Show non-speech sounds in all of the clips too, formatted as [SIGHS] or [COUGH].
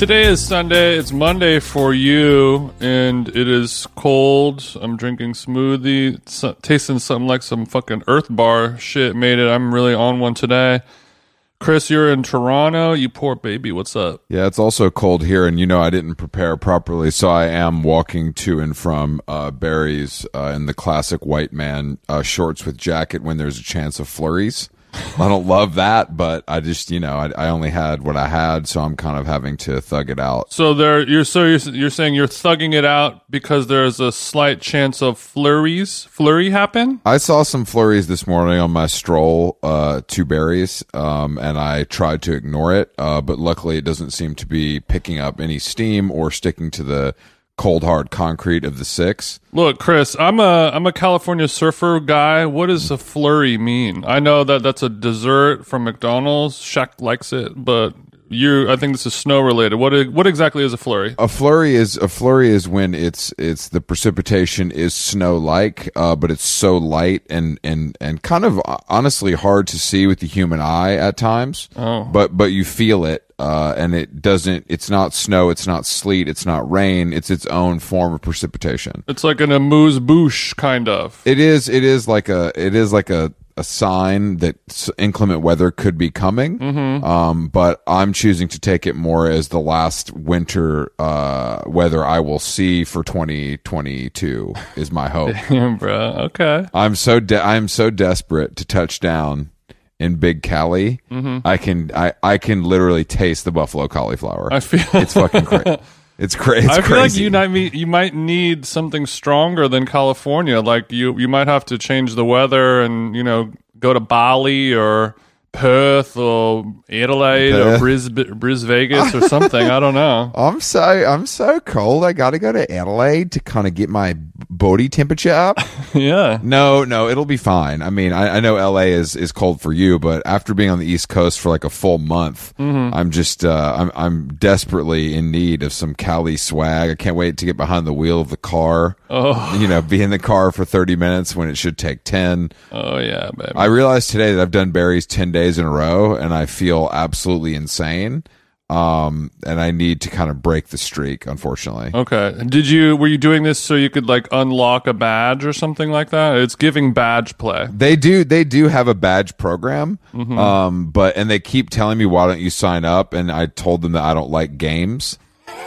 Today is Sunday. It's Monday for you, and it is cold. I'm drinking smoothie, tasting something like some fucking Earth Bar shit. Made it. I'm really on one today. Chris, you're in Toronto. You poor baby. What's up? Yeah, it's also cold here, and you know I didn't prepare properly, so I am walking to and from uh, Barry's uh, in the classic white man uh, shorts with jacket when there's a chance of flurries. I don't love that, but I just you know I, I only had what I had, so I'm kind of having to thug it out. So there, you're so you're, you're saying you're thugging it out because there's a slight chance of flurries, flurry happen. I saw some flurries this morning on my stroll uh, to Barry's, um, and I tried to ignore it, uh, but luckily it doesn't seem to be picking up any steam or sticking to the cold hard concrete of the six. Look, Chris, I'm a I'm a California surfer guy. What does a flurry mean? I know that that's a dessert from McDonald's. Shaq likes it, but you, I think this is snow related. What what exactly is a flurry? A flurry is a flurry is when it's it's the precipitation is snow like, uh, but it's so light and and and kind of uh, honestly hard to see with the human eye at times. Oh. But but you feel it. Uh, and it doesn't. It's not snow. It's not sleet. It's not rain. It's its own form of precipitation. It's like an amuse bouche kind of. It is. It is like a. It is like a a sign that inclement weather could be coming. Mm-hmm. Um, but I'm choosing to take it more as the last winter uh, weather I will see for 2022 is my [LAUGHS] hope. Yeah, bro. Okay. I'm so de- I'm so desperate to touch down in Big Cali. I can I I can literally taste the buffalo cauliflower. Mm-hmm. I feel it's fucking [LAUGHS] crazy. It's crazy. I feel like you might be, you might need something stronger than California. Like you you might have to change the weather and you know go to Bali or Perth or Adelaide or Perth. Brisbane, Bris Vegas or something. I don't know. [LAUGHS] I'm so I'm so cold. I got to go to Adelaide to kind of get my body temperature up. [LAUGHS] yeah. no, no, it'll be fine. I mean, I, I know LA is is cold for you, but after being on the East Coast for like a full month, I'm just uh, I'm I'm desperately in need of some Cali swag. I can't wait to get behind the wheel of the car. Oh. You know, be in the car for 30 minutes when it should take 10. Oh yeah, baby. I realized today that I've done Barry's 10 days in a row and I feel absolutely insane. Um, and I need to kind of break the streak, unfortunately. Okay. Did you were you doing this so you could like unlock a badge or something like that? It's giving badge play. They do, they do have a badge program. Um, but, and they keep telling me, why don't you sign up? And I told them that I don't like games.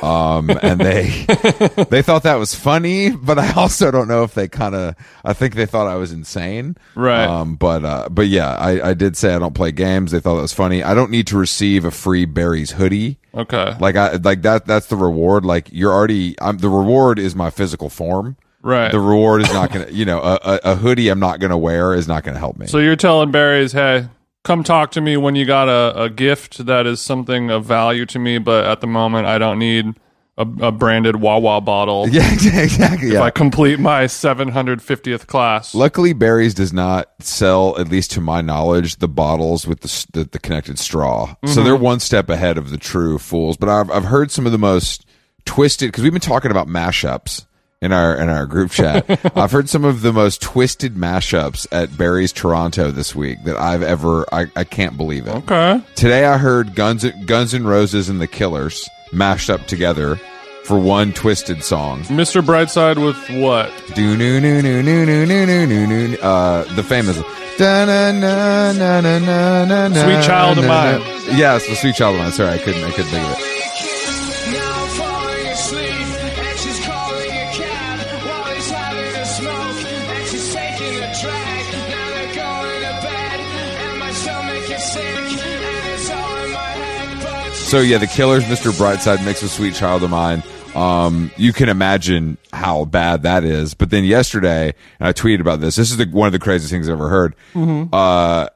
Um, and they, [LAUGHS] they thought that was funny, but I also don't know if they kind of, I think they thought I was insane. Right. Um, but, uh, but yeah, I, I did say I don't play games. They thought that was funny. I don't need to receive a free Barry's hoodie. Okay. Like I, like that, that's the reward. Like you're already, I'm, the reward is my physical form. Right. The reward is not going to, you know, a, a, a hoodie I'm not going to wear is not going to help me. So you're telling Barry's, hey, come talk to me when you got a, a gift that is something of value to me, but at the moment I don't need a, a branded Wawa bottle. [LAUGHS] yeah, exactly. If Yeah. I complete my 750th class. Luckily, Barry's does not sell, at least to my knowledge, the bottles with the the, the connected straw. So mm-hmm. they're one step ahead of the true fools. But I've I've heard some of the most twisted because we've been talking about mashups in our in our group chat. [LAUGHS] I've heard some of the most twisted mashups at Barry's Toronto this week that I've ever. I, I can't believe it. okay. Today I heard Guns Guns N' Roses and the Killers mashed up together for one twisted song. Mr. Brightside with what? Do no no no no no no no no no. Uh, the famous. Da, na, na, na, na, na, na, Sweet Child of Mine. na. Yes, the Sweet Child of Mine. Sorry, I couldn't. I couldn't think of it. So yeah, the Killers, Mr. Brightside mixed with Sweet Child of Mine. Um, you can imagine how bad that is. But then yesterday, and I tweeted about this. This is the, one of the craziest things I've ever heard. Uh,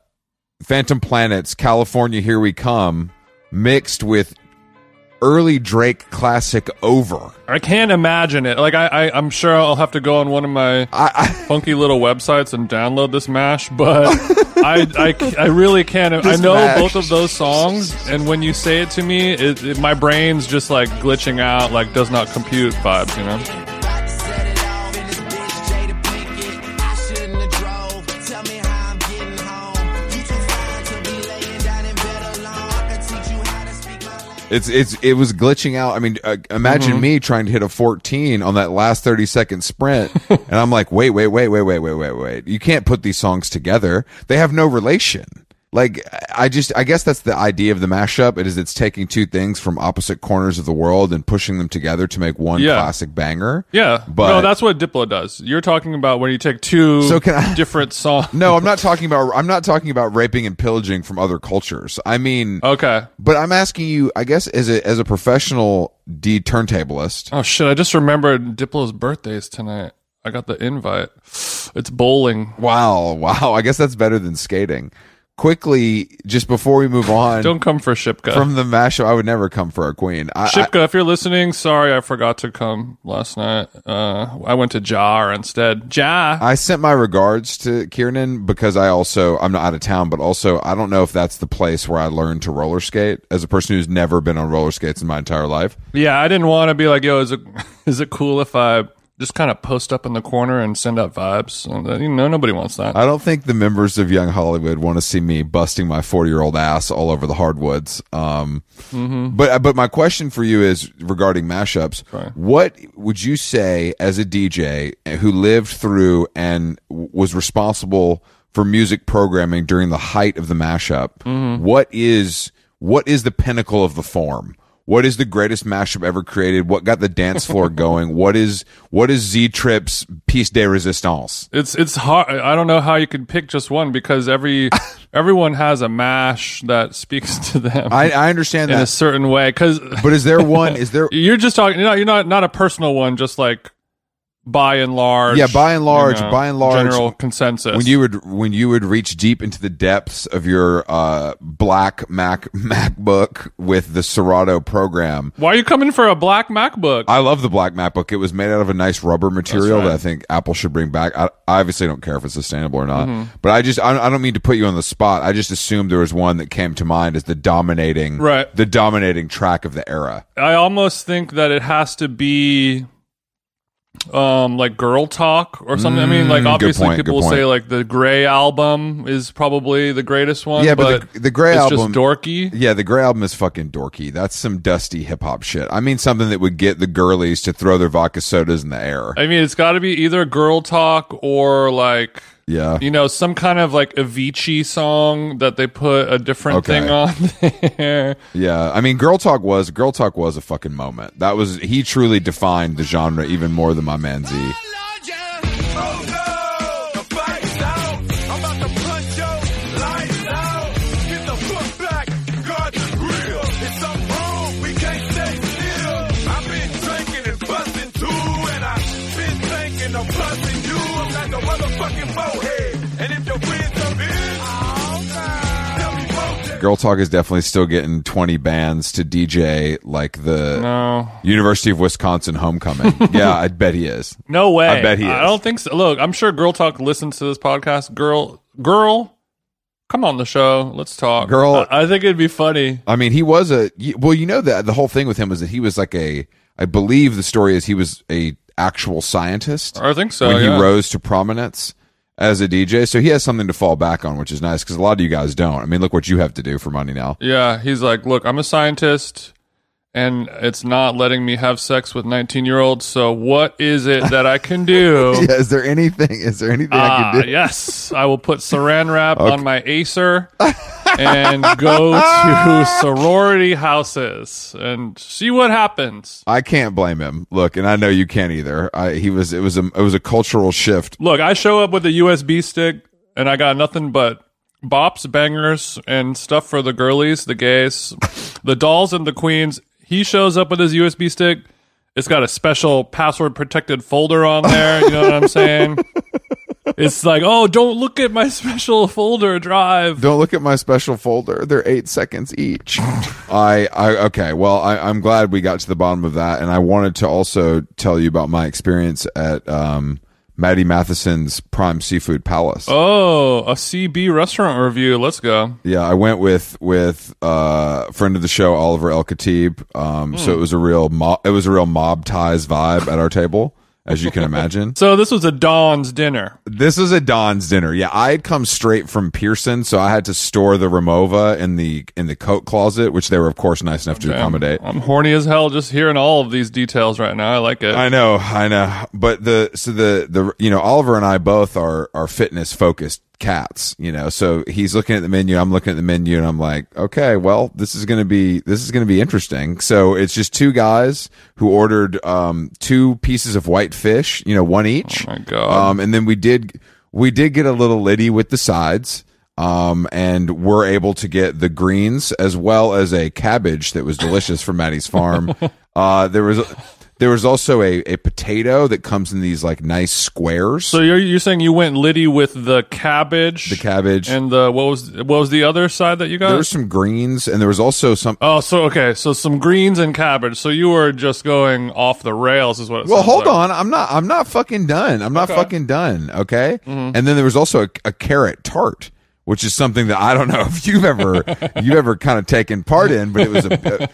Phantom Planets, California, Here We Come, mixed with early Drake classic Over. I can't imagine it. Like I, I I'm sure I'll have to go on one of my I, I funky little websites and download this mash, but [LAUGHS] I, I, I really can't. I know mash. both of those songs, and when you say it to me, it, it, my brain's just like glitching out, like does not compute vibes, you know? It's it's it was glitching out. I mean, uh, imagine Mm-hmm. me trying to hit a 14 on that last 30 second sprint, [LAUGHS] and I'm like, wait, wait, wait, wait, wait, wait, wait, wait. You can't put these songs together. They have no relation. Like I just I guess that's the idea of the mashup. It is it's taking two things from opposite corners of the world and pushing them together to make one Yeah. classic banger. Yeah, But- no, that's what Diplo does. You're talking about when you take two So can I- different songs. No, I'm not talking about I'm not talking about raping and pillaging from other cultures. I mean, Okay. but I'm asking you, I guess as a as a professional D turntablist, Oh shit! I just remembered Diplo's birthday is tonight. I got the invite. It's bowling. Wow, wow. I guess that's better than skating. Quickly, just before we move on Don't come for Shipka. from the mashup, I would never come for a queen. I, I, Shipka, if you're listening, sorry I forgot to come last night. Uh, I went to Jar instead. Jar. I sent my regards to Kiernan because I also I'm not out of town, but also I don't know if that's the place where I learned to roller skate as a person who's never been on roller skates in my entire life. Yeah, I didn't want to be like, yo, is it [LAUGHS] is it cool if I just kind of post up in the corner and send out vibes? Uh, You know, nobody wants that. I don't think the members of Young Hollywood want to see me busting my 40 year old ass all over the hardwoods. Um, but, but my question for you is regarding mashups. What would you say as a DJ who lived through and was responsible for music programming during the height of the mashup? what is, what is the pinnacle of the form? What is the greatest mashup ever created? What got the dance floor [LAUGHS] going? What is what is Z Trip's piece de resistance? It's it's hard. I don't know how you could pick just one because every [LAUGHS] everyone has a mash that speaks to them I, I understand in a certain way. Because but is there one? Is there? [LAUGHS] you're just talking. You're not, you're not not a personal one. Just like by and large. Yeah, by and large, you know, by and large, general consensus. When you would when you would reach deep into the depths of your uh, black Mac MacBook with the Serato program, why are you coming for a black MacBook? I love the black MacBook. It was made out of a nice rubber material right. that I think Apple should bring back. I, I obviously don't care if it's sustainable or not, Mm-hmm. but I just I, I don't mean to put you on the spot. I just assumed there was one that came to mind as the dominating Right. the dominating track of the era. I almost think that it has to be um like girl talk or something. I mean, like Mm, obviously point, people say like the Gray album is probably the greatest one. Yeah, but the- the Grey it's album- just dorky. Yeah, the Grey album is fucking dorky. That's some dusty hip hop shit. I mean, something that would get the girlies to throw their vodka sodas in the air. I mean, it's got to be either girl talk or like Yeah. you know some kind of like Avicii song that they put a different Okay. thing on [LAUGHS] there. Yeah, I mean, Girl Talk was Girl Talk was a fucking moment. That was he truly defined the genre even more than my man Z. Girl Talk is definitely still getting twenty bands to DJ like the No, University of Wisconsin homecoming. [LAUGHS] yeah, I bet he is. no way. I bet he is. I don't think so. Look, I'm sure Girl Talk listens to this podcast. Girl, girl, come on the show. Let's talk. Girl- I, I think it'd be funny. I mean, he was a well. You know that the whole thing with him was that he was like a. I believe the story is he was a actual scientist. I think so. when yeah. he rose to prominence as a DJ. So he has something to fall back on, which is nice because a lot of you guys don't. I mean, look what you have to do for money now. Yeah, he's like, look, I'm a scientist and it's not letting me have sex with 19 year olds. So what is it that I can do? [LAUGHS] Yeah, is there anything? Is there anything I Ah, can do? yes, I will put saran wrap on my Acer [LAUGHS] and go to sorority houses and see what happens. I can't blame him. Look, and I know you can't either. I, he was. It was a. It was a cultural shift. Look, I show up with a USB stick and I got nothing but bops, bangers, and stuff for the girlies, the gays, [LAUGHS] the dolls, and the queens. He shows up with his USB stick. It's got a special password protected folder on there. You know what I'm saying? [LAUGHS] It's like, oh, don't look at my special folder drive. Don't look at my special folder. They're eight seconds each. I, I, okay. Well, I, I'm glad we got to the bottom of that. And I wanted to also tell you about my experience at, um, Matty Matheson's Prime Seafood Palace. Oh, a CB restaurant review. Let's go. Yeah, I went with with uh friend of the show Oliver El Khatib. Um, so it was a real mob, it was a real mob ties vibe at our table, as you can imagine. [LAUGHS] So this was a Don's dinner. This is a Don's dinner. Yeah, I had come straight from Pearson, so I had to store the Rimowa in the in the coat closet, which they were of course nice enough to accommodate. I'm horny as hell just hearing all of these details right now. I like it. I know, I know. But the so the the you know Oliver and I both are are fitness focused cats, you know. So he's looking at the menu, I'm looking at the menu and I'm like, "Okay, well, this is going to be this is going to be interesting." So it's just two guys who ordered um two pieces of white fish, you know, one each. Oh my God. Um and then we did we did get a little litty with the sides. Um, and we're able to get the greens as well as a cabbage that was delicious from Matty's farm. [LAUGHS] Uh, there was, there was also a, a potato that comes in these like nice squares. so you're you're saying you went Liddy with the cabbage, the cabbage. and the what was what was the other side that you got? there was some greens and there was also some, oh, so okay, so some greens and cabbage. So you were just going off the rails, is what? It well, hold like. on. I'm not, I'm not fucking done. I'm not Okay. Mm-hmm. fucking done. Okay. And then there was also a, a carrot tart. Which is something that I don't know [LAUGHS] if you've ever you've ever kind of taken part in, but it was a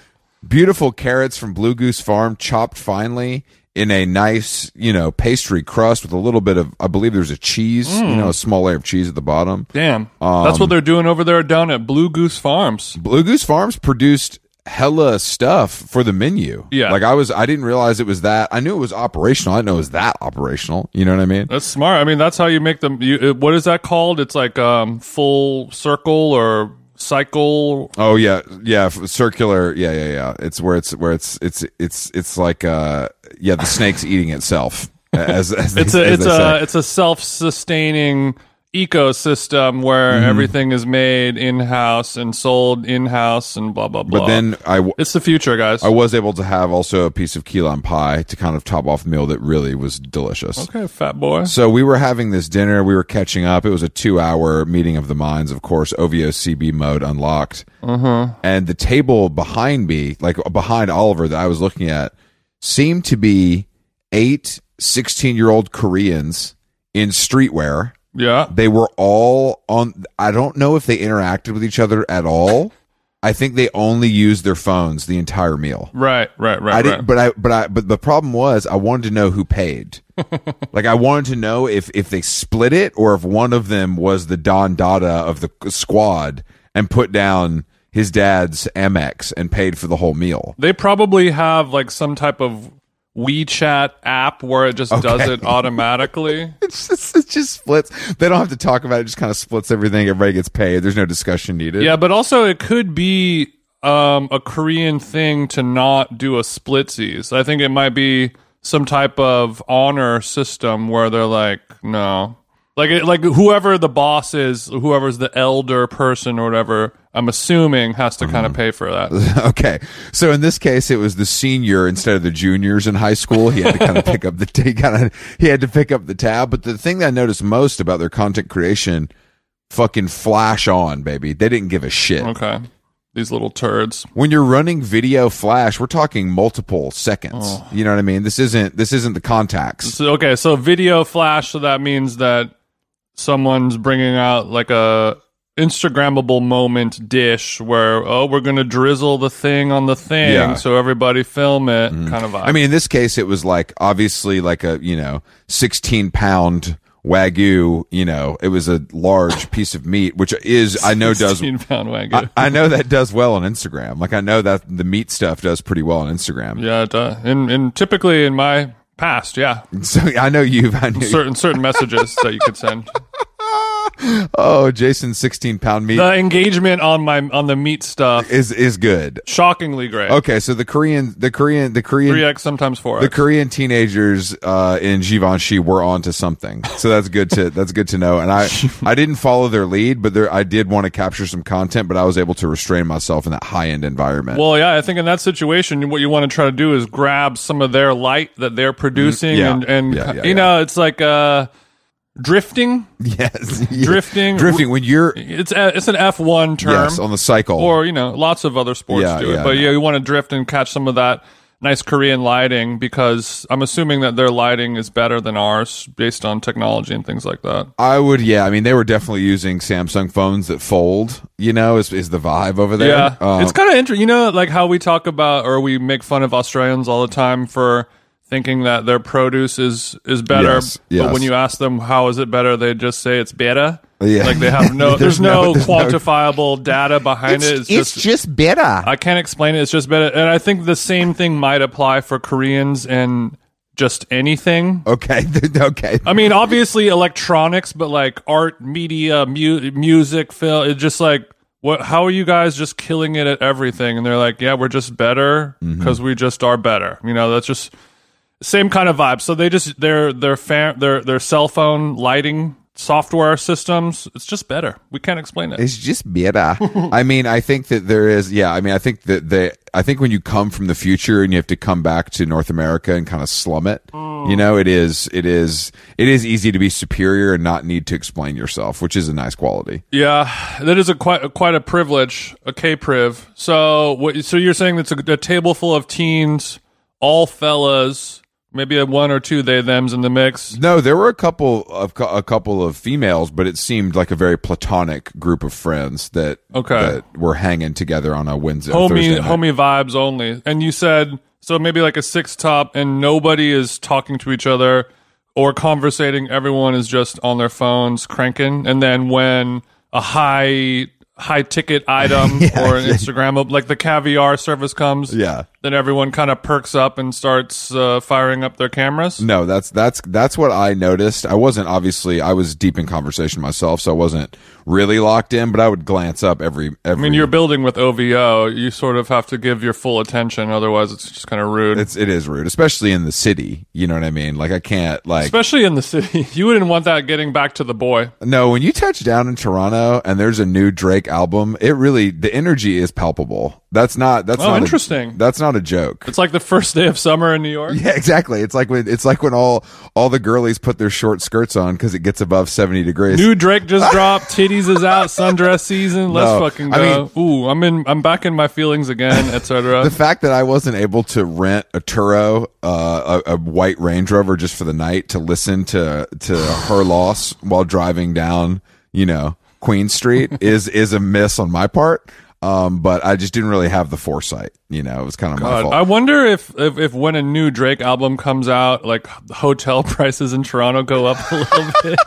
beautiful carrots from Blue Goose Farm, chopped finely in a nice, you know, pastry crust with a little bit of, I believe there's a cheese, you Mm. know, a small layer of cheese at the bottom. Damn, Um, that's what they're doing over there down at Blue Goose Farms. Blue Goose Farms produced hella stuff for the menu. Yeah. Like I was, I didn't realize it was that. I knew it was operational. I didn't know it was that operational. You know what I mean? That's smart. I mean, that's how you make them. You, what is that called? It's like um, full circle or cycle. Oh yeah, yeah, circular. Yeah, yeah, yeah. It's where it's where it's it's it's it's like uh yeah, the snake's eating itself. As, as It's a it's they say. a it's a self sustaining ecosystem where Mm-hmm. everything is made in house and sold in house and blah blah blah. But then I w- it's the future, guys. I was able to have also a piece of key lime pie to kind of top off the meal that really was delicious. okay, fat boy. So we were having this dinner. We were catching up. It was a two-hour meeting of the minds. Of course, OVO CB mode unlocked. Uh-huh. And the table behind me, like behind Oliver, that I was looking at, seemed to be eight 16-year-old Koreans in streetwear. Yeah. They were all on. I don't know if they interacted with each other at all. I think they only used their phones the entire meal. Right. Right. Right. I right. didn't, but I, but I, but the problem was I wanted to know who paid. [LAUGHS] like I wanted to know if if they split it or if one of them was the Don Dada of the squad and put down his dad's Amex and paid for the whole meal. They probably have like some type of WeChat app where it just does it automatically. [LAUGHS] It's just, it just splits. They don't have to talk about it. it just kind of splits everything. Everybody gets paid. There's no discussion needed. yeah, but also it could be um, a Korean thing to not do a splitsies. I think it might be some type of honor system where they're like, no, like like whoever the boss is, whoever's the elder person or whatever. I'm assuming has to kind of mm. pay for that. [LAUGHS] Okay. So in this case, it was the senior instead of the juniors in high school. He had to kind of pick up the [LAUGHS] he kind of he had to pick up the tab. But the thing that I noticed most about their content creation, fucking flash on, baby. They didn't give a shit. Okay, these little turds. When you're running video flash, we're talking multiple seconds. Oh. You know what I mean? This isn't this isn't the contacts. So, okay, so video flash. So that means that someone's bringing out like a Instagrammable moment dish where oh we're gonna drizzle the thing on the thing Yeah. So everybody film it mm. kind of vibe. I mean, in this case, it was like obviously like a you know 16 pound wagyu. You know, it was a large [LAUGHS] piece of meat, which is I know does 16 pound wagyu. I, I know that does well on Instagram. Like I know that the meat stuff does pretty well on Instagram. yeah, it does. and and typically in my past, yeah, So I know you've. I knew, certain certain messages that you could send. [LAUGHS] oh, Jason's sixteen pound meat The engagement on my on the meat stuff is is good. shockingly great. Okay, so the Korean, the Korean, the Korean, Three X sometimes four the Korean teenagers uh, in Givenchy were onto something. So that's good to that's good to know. And I [LAUGHS] I didn't follow their lead, but there I did want to capture some content, but I was able to restrain myself in that high end environment. Well, yeah, I think in that situation, what you want to try to do is grab some of their light that they're producing, Mm, yeah. and and Yeah, yeah, you know, it's like uh, drifting. yes, [LAUGHS] Drifting. drifting when you're It's a, it's an F one term, yes on the cycle or you know, lots of other sports Yeah, do it. but yeah, you want to drift and catch some of that nice Korean lighting because I'm assuming that their lighting is better than ours based on technology and things like that. I would, yeah. I mean, they were definitely using Samsung phones that fold. You know, is is the vibe over there? Yeah, Um, it's kind of interesting. You know, like how we talk about or we make fun of Australians all the time for thinking that their produce is is better. Yes, But when you ask them how is it better, they just say it's better. Yeah. Like they have no, [LAUGHS] there's, There's no, no- there's no- quantifiable data behind it. It's, just, just better. I can't explain it. It's just better. And I think the same thing might apply for Koreans and just anything. okay, [LAUGHS] okay. I mean, obviously electronics, but like art, media, mu- music, film. It's just like, what? How are you guys just killing it at everything? And they're like, yeah, we're just better mm-hmm. because we just are better. You know, that's just same kind of vibe. So they just their their fa- their their cell phone lighting software systems. It's just better. We can't explain it. It's just better. [LAUGHS] I mean, I think that there is, yeah. I mean, I think that the I think when you come from the future and you have to come back to North America and kind of slum it, mm. you know, it is, it is, it is easy to be superior and not need to explain yourself, which is a nice quality. Yeah, that is a quite a, quite a privilege, a K priv. So what? So you're saying it's a, a table full of teens, all fellas, maybe a one or two they them's in the mix. No, there were a couple of a couple of females, but it seemed like a very platonic group of friends that Okay. that were hanging together on a Wednesday, Homie, homie vibes only. And you said so maybe like a six top, and nobody is talking to each other or conversating. Everyone is just on their phones cranking, and then when a high high ticket item [LAUGHS] or an Instagram like the caviar service comes, Yeah. Then everyone kind of perks up and starts uh, firing up their cameras. No, that's that's that's what I noticed. I wasn't obviously I was deep in conversation myself, so I wasn't really locked in, but I would glance up every every I mean, you're building with OVO. You sort of have to give your full attention, otherwise, it's just kind of rude. it's it is rude, especially in the city. You know what I mean? Like I can't like Especially in the city, [LAUGHS] you wouldn't want that getting back to the boy. no, when you touch down in Toronto and there's a new Drake album, it really the energy is palpable. That's not that's Oh, not a- interesting. that's not a joke. It's like the first day of summer in New York. [LAUGHS] Yeah, exactly. It's like when it's like when all all the girlies put their short skirts on because it gets above seventy degrees. New Drake just [LAUGHS] dropped. Titties is out. Sundress season. Let's No, fucking I go. Ooh, I'm in. I'm back in my feelings again, etc. [LAUGHS] the fact that I wasn't able to rent a Turo, uh, a, a white Range Rover just for the night to listen to to her loss while driving down, you know, Queen Street is is a miss on my part. Um, but I just didn't really have the foresight. You know, it was kind of my fault. I wonder if, if if when a new Drake album comes out, like hotel [LAUGHS] prices in Toronto go up a little [LAUGHS] bit.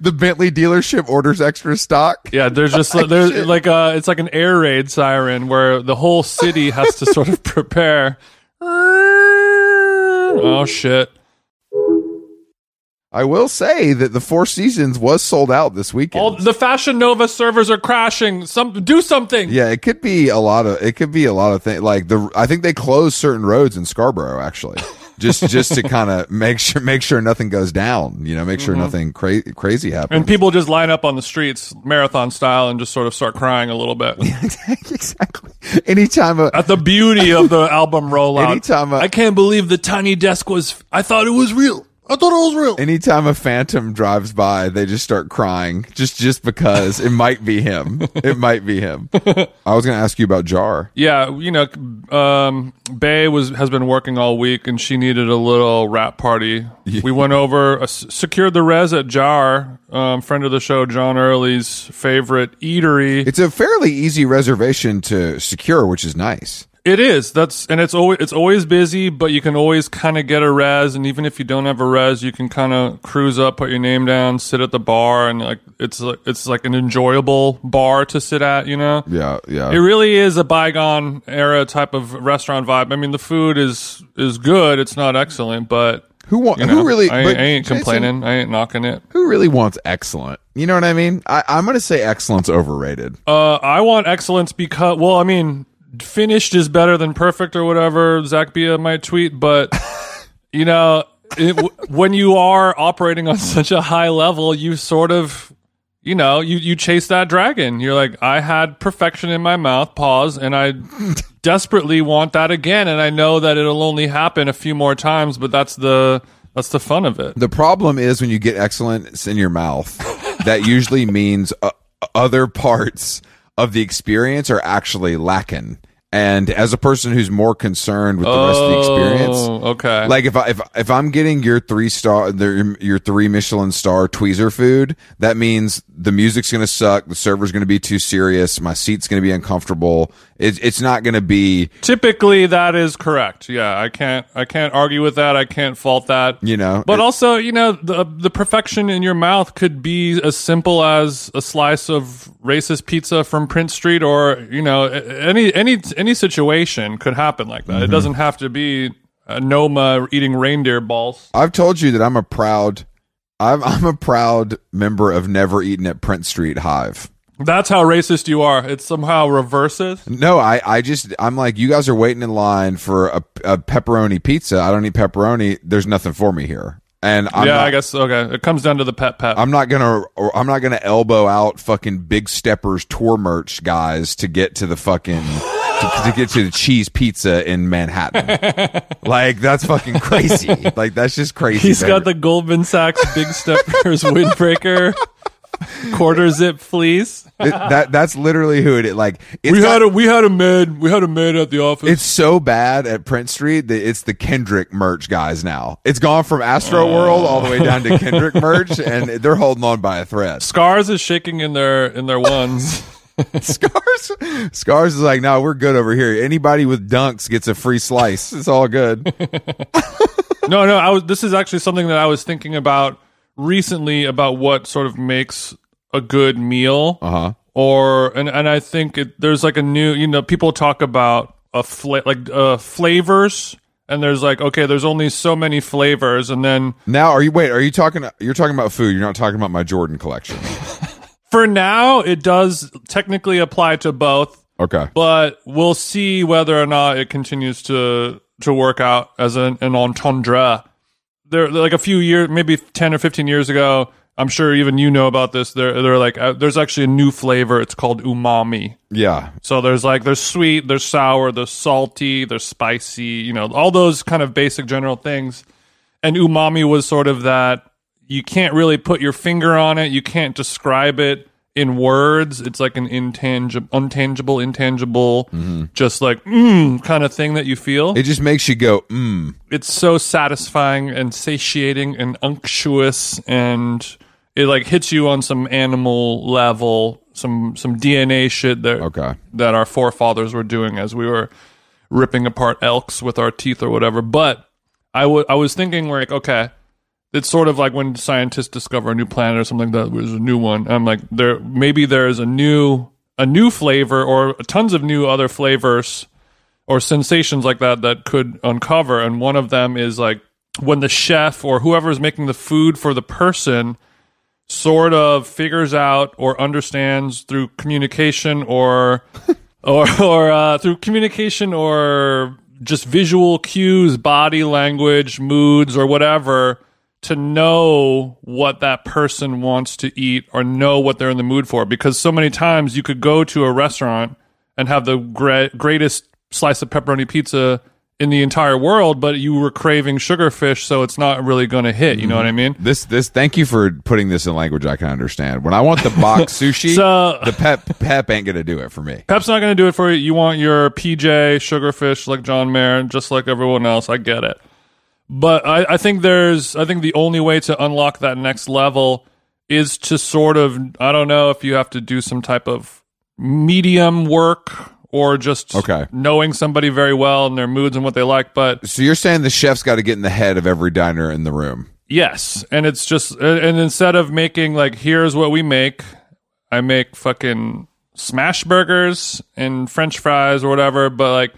the Bentley dealership orders extra stock. Yeah, there's just [LAUGHS] there's like uh it's like an air raid siren where the whole city has to sort of prepare. Oh shit. I will say that the Four Seasons was sold out this weekend. All the Fashion Nova servers are crashing. Some do something. yeah, it could be a lot of it could be a lot of things. Like the I think they closed certain roads in Scarborough actually, just [LAUGHS] just to kind of make sure make sure nothing goes down. You know, make sure nothing cra- crazy happens. Mm-hmm. And people just line up on the streets, marathon style, and just sort of start crying a little bit [LAUGHS] exactly. Anytime a, at the beauty of the album rollout. Anytime I- I can't believe the tiny desk was. I thought it was real. I thought it was real. anytime a phantom drives by, they just start crying just just because it might be him. It might be him. I was going to ask you about Jar. Yeah, you know, um, Bay was has been working all week, and she needed a little rap party. We went over, uh, secured the res at Jar, um, friend of the show, John Early's favorite eatery. It's a fairly easy reservation to secure, which is nice. It is. That's and it's always it's always busy, but you can always kind of get a res, and even if you don't have a res, you can kind of cruise up, put your name down, sit at the bar, and like it's like it's like an enjoyable bar to sit at. You know. Yeah, yeah. It really is a bygone era type of restaurant vibe. I mean, the food is is good. It's not excellent, but who wa- you know, who really? I, I ain't Jason, complaining. I ain't knocking it. Who really wants excellent? You know what I mean? I, I'm going to say excellence overrated. Uh, I want excellence because, well, I mean, finished is better than perfect or whatever Zach Bia might tweet, but [LAUGHS] you know, it, when you are operating on such a high level, you sort of, you know, you you chase that dragon. You're like, I had perfection in my mouth. Pause, and I [LAUGHS] desperately want that again, and I know that it'll only happen a few more times, but that's the that's the fun of it. The problem is when you get excellence in your mouth, that usually means uh, other parts of the experience are actually lacking. And as a person who's more concerned with the rest of the experience, Oh, okay. like if I if if I'm getting your three star your three Michelin star tweezer food, that means the music's gonna suck, the server's gonna be too serious, my seat's gonna be uncomfortable. It, it's not gonna be Typically, that is correct. Yeah, I can't. I can't argue with that. I can't fault that. you know. But also, you know, the the perfection in your mouth could be as simple as a slice of racist pizza from Prince Street, or you know, any any any situation could happen like that. Mm-hmm. It doesn't have to be a Noma eating reindeer balls. I've told you that I'm a proud I'm I'm a proud member of Never Eaten at Prince Street Hive. That's how racist you are. It somehow reverses. No, I, I just I'm like you guys are waiting in line for a, a pepperoni pizza. I don't eat pepperoni. There's nothing for me here, and I'm yeah, not, I guess okay. It comes down to the pet pet. I'm not gonna I'm not gonna elbow out fucking Big Steppers tour merch guys to get to the fucking to, to get to the cheese pizza in Manhattan. [LAUGHS] like that's fucking crazy. Like that's just crazy. He's got the Goldman Sachs Big Steppers windbreaker quarter zip fleece. It- that that's literally who it is. Like it's We got- had a we had a maid we had a maid at the office. It's so bad at Prince Street that it's the Kendrick merch guys now. It's gone from Astro oh. World all the way down to Kendrick [LAUGHS] merch, and they're holding on by a thread. Scarr's is shaking in their in their ones. [LAUGHS] Scarr's, Scarr's is like, no, we're good over here. Anybody with dunks gets a free slice. It's all good. [LAUGHS] no, no. I was. This is actually something that I was thinking about recently about what sort of makes a good meal. Uh huh. Or and and I think it, there's like a new. You know, people talk about a fla- like uh, flavors. And there's like, okay, there's only so many flavors, and then Now, are you wait? Are you talking? You're talking about food. You're not talking about my Jordan collection. [LAUGHS] for now, it does technically apply to both. Okay. but we'll see whether or not it continues to to work out as an, an entendre. There, like a few years, maybe ten or fifteen years ago, I'm sure even you know about this. They're they're like, uh, there's actually a new flavor. It's called umami. Yeah. So there's like there's sweet, there's sour, there's salty, there's spicy. You know, all those kind of basic general things. And umami was sort of that. You can't really put your finger on it. You can't describe it in words. It's like an intangible, untangible, intangible, just like mm kind of thing that you feel. It just makes you go, mm. it's so satisfying and satiating and unctuous, and it like hits you on some animal level, some some DNA shit that Okay. that our forefathers were doing as we were ripping apart elks with our teeth or whatever. But I wa- I was thinking like, okay, it's sort of like when scientists discover a new planet or something that was a new one. I'm like, there maybe there's a new a new flavor or tons of new other flavors or sensations like that that could uncover. And one of them is like when the chef or whoever is making the food for the person sort of figures out or understands through communication or [LAUGHS] or or uh, through communication or just visual cues, body language, moods, or whatever to know what that person wants to eat or know what they're in the mood for. Because so many times you could go to a restaurant and have the gre- greatest slice of pepperoni pizza in the entire world, but you were craving sugarfish, so it's not really going to hit. You know what I mean? Mm-hmm. This this thank you for putting this in language I can understand. When I want the box [LAUGHS] sushi, So- the pep pep ain't gonna do it for me. Pep's not going to do it for you. You want your PJ sugarfish like John Mayer, just like everyone else. I get it. But I, I think there's, I think the only way to unlock that next level is to sort of, I don't know if you have to do some type of medium work or just Okay. knowing somebody very well and their moods and what they like. But So you're saying the chef's got to get in the head of every diner in the room. Yes, and it's just and and instead of making like here's what we make, I make fucking smash burgers and french fries or whatever, but like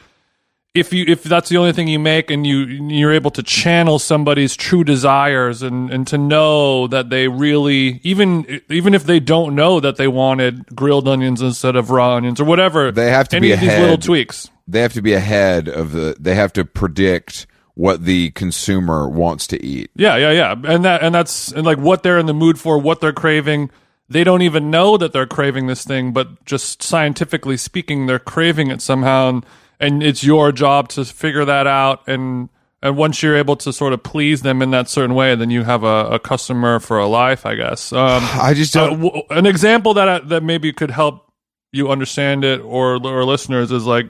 if you if that's the only thing you make and you you're able to channel somebody's true desires and and to know that they really even even if they don't know that they wanted grilled onions instead of raw onions or whatever They have to any be of these ahead. little tweaks They have to be ahead of the. They have to predict what the consumer wants to eat. Yeah, yeah, yeah. And that and that's and like what they're in the mood for, what they're craving. They don't even know that they're craving this thing, but just scientifically speaking, they're craving it somehow and, and it's your job to figure that out and and once you're able to sort of please them in that certain way, then you have a, a customer for a life, I guess. Um, [SIGHS] I just uh, don't. w- an example that I, that maybe could help you understand it or or listeners is like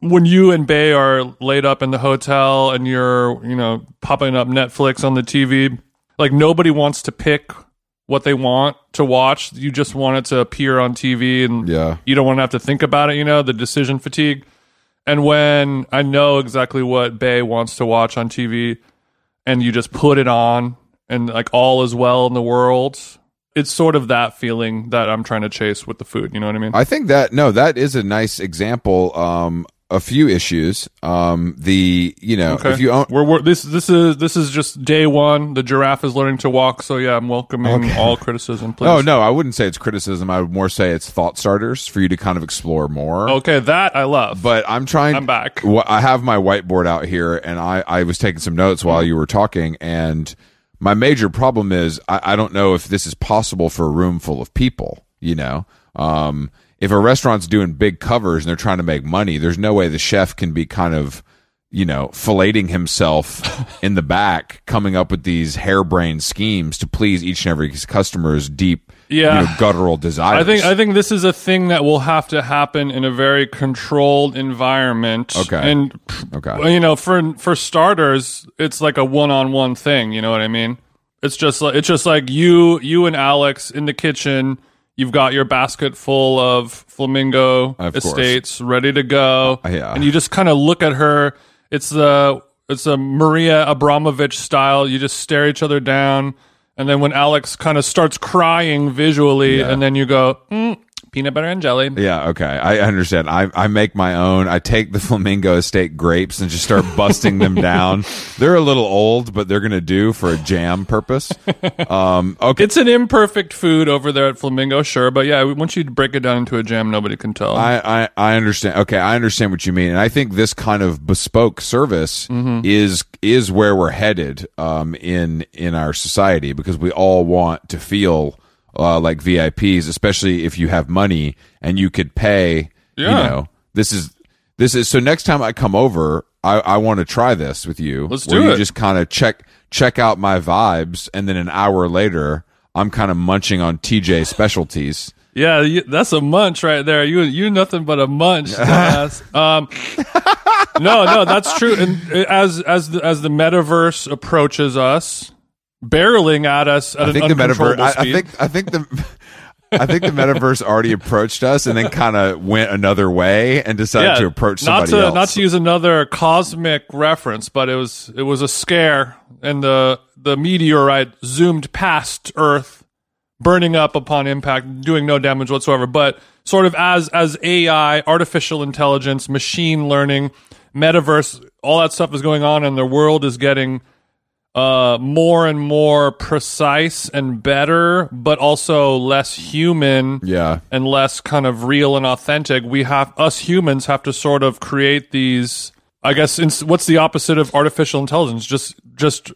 when you and Bay are laid up in the hotel and you're, you know, popping up Netflix on the TV, like nobody wants to pick what they want to watch. You just want it to appear on TV and Yeah. you don't want to have to think about it, you know, the decision fatigue. And when I know exactly what Bay wants to watch on TV and you just put it on and like all is well in the world, it's sort of that feeling that I'm trying to chase with the food. You know what I mean? I think that no, that is a nice example. Um, a few issues. Um, the you know if you own we're, we're this this is this is just day one. The giraffe is learning to walk, so yeah, I'm welcoming all criticism. [LAUGHS] Please. Oh no, I wouldn't say it's criticism. I would more say it's thought starters for you to kind of explore more. Okay, that I love. But I'm trying. I'm back. Wh- I have my whiteboard out here, and I I was taking some notes while you were talking, and my major problem is I, I don't know if this is possible for a room full of people. You know, um, if a restaurant's doing big covers and they're trying to make money, there's no way the chef can be kind of you know, filleting himself [LAUGHS] in the back, coming up with these harebrained schemes to please each and every customer's deep, Yeah. you know, guttural desires. I think I think this is a thing that will have to happen in a very controlled environment. Okay. And Okay. you know, for for starters, it's like a one-on-one thing, you know what I mean? It's just like it's just like you you and Alex in the kitchen, you've got your basket full of flamingo Of course. estates ready to go. Yeah. And you just kind of look at her. It's the it's a Marina Abramovic style. You just stare each other down, and then when Alex kind of starts crying visually, Yeah. and then you go mm, peanut butter and jelly. Yeah, okay. I understand. I, I make my own. I take the [LAUGHS] Flamingo Estate grapes and just start busting them [LAUGHS] down. They're a little old, but they're going to do for a jam purpose. Um, okay. It's an imperfect food over there at Flamingo, sure, but yeah, once you break it down into a jam, nobody can tell. I, I, I understand. Okay, I understand what you mean, and I think this kind of bespoke service is is where we're headed um, in in our society because we all want to feel uh, like VIPs, especially if you have money and you could pay. Yeah. You know, this is this is so. Next time I come over, I, I want to try this with you. Let's where do you it. Just kind of check check out my vibes, and then an hour later, I'm kind of munching on TJ specialties. Yeah, you, that's a munch right there. You you nothing but a munch, [LAUGHS] um, no, no, that's true. And uh, as as the, as the metaverse approaches us, barreling at us at I think the metaverse. uncontrollable I, I think. I think the. [LAUGHS] I think the metaverse already approached us and then kind of went another way and decided to approach not somebody to else. not to use another cosmic reference, but it was it was a scare, and the the meteorite zoomed past Earth, burning up upon impact, doing no damage whatsoever. But sort of as as AI, artificial intelligence, machine learning, metaverse, all that stuff is going on, and the world is getting uh more and more precise and better but also less human yeah, and less kind of real and authentic. We have us humans have to sort of create these i guess in, what's the opposite of artificial intelligence? Just just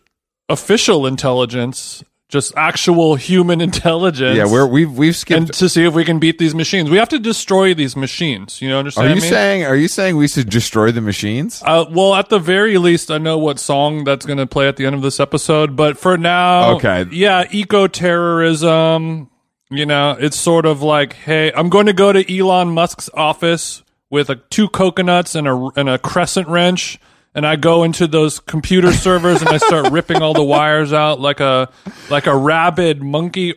official intelligence just actual human [LAUGHS] intelligence yeah. We're we've we've skipped. and to see if we can beat these machines we have to destroy these machines you know understand are you me? saying? Are you saying we should destroy the machines? Uh, well, at the very least, I know what song that's going to play at the end of this episode. But for now, Okay. yeah, eco terrorism. You know, it's sort of like, hey, I'm going to go to Elon Musk's office with a, two coconuts and a and a crescent wrench, and I go into those computer servers and I start [LAUGHS] ripping all the wires out like a like a rabid monkey,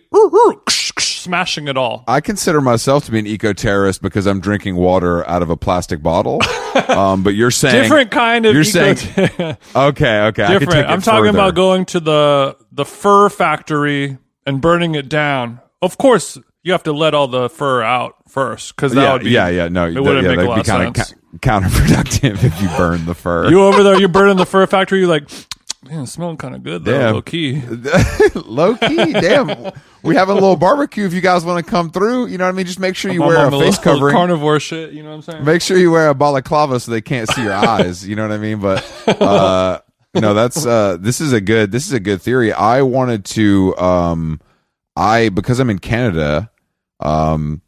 smashing it all. I consider myself to be an eco terrorist because I'm drinking water out of a plastic bottle. [LAUGHS] um, but you're saying Different kind of You're eco- saying okay, okay. Different. I'm talking further. about going to the the fur factory and burning it down. Of course, you have to let all the fur out first because that yeah, would be yeah, yeah. No, It wouldn't yeah, make a lot be of kind sense. of counterproductive [LAUGHS] if you burn the fur. you over there, you're [LAUGHS] burning the fur factory. You're like, man, it's smelling kind of good though, Damn. low key. Low [LAUGHS] key, damn. We have a little barbecue if you guys want to come through. You know what I mean? Just make sure you I'm wear a face covering. carnivore shit. You know what I'm saying? Make sure you wear a balaclava so they can't see your eyes. You know what I mean? But uh, no, that's uh, this is a good this is a good theory. I wanted to um, I because I'm in Canada. Um,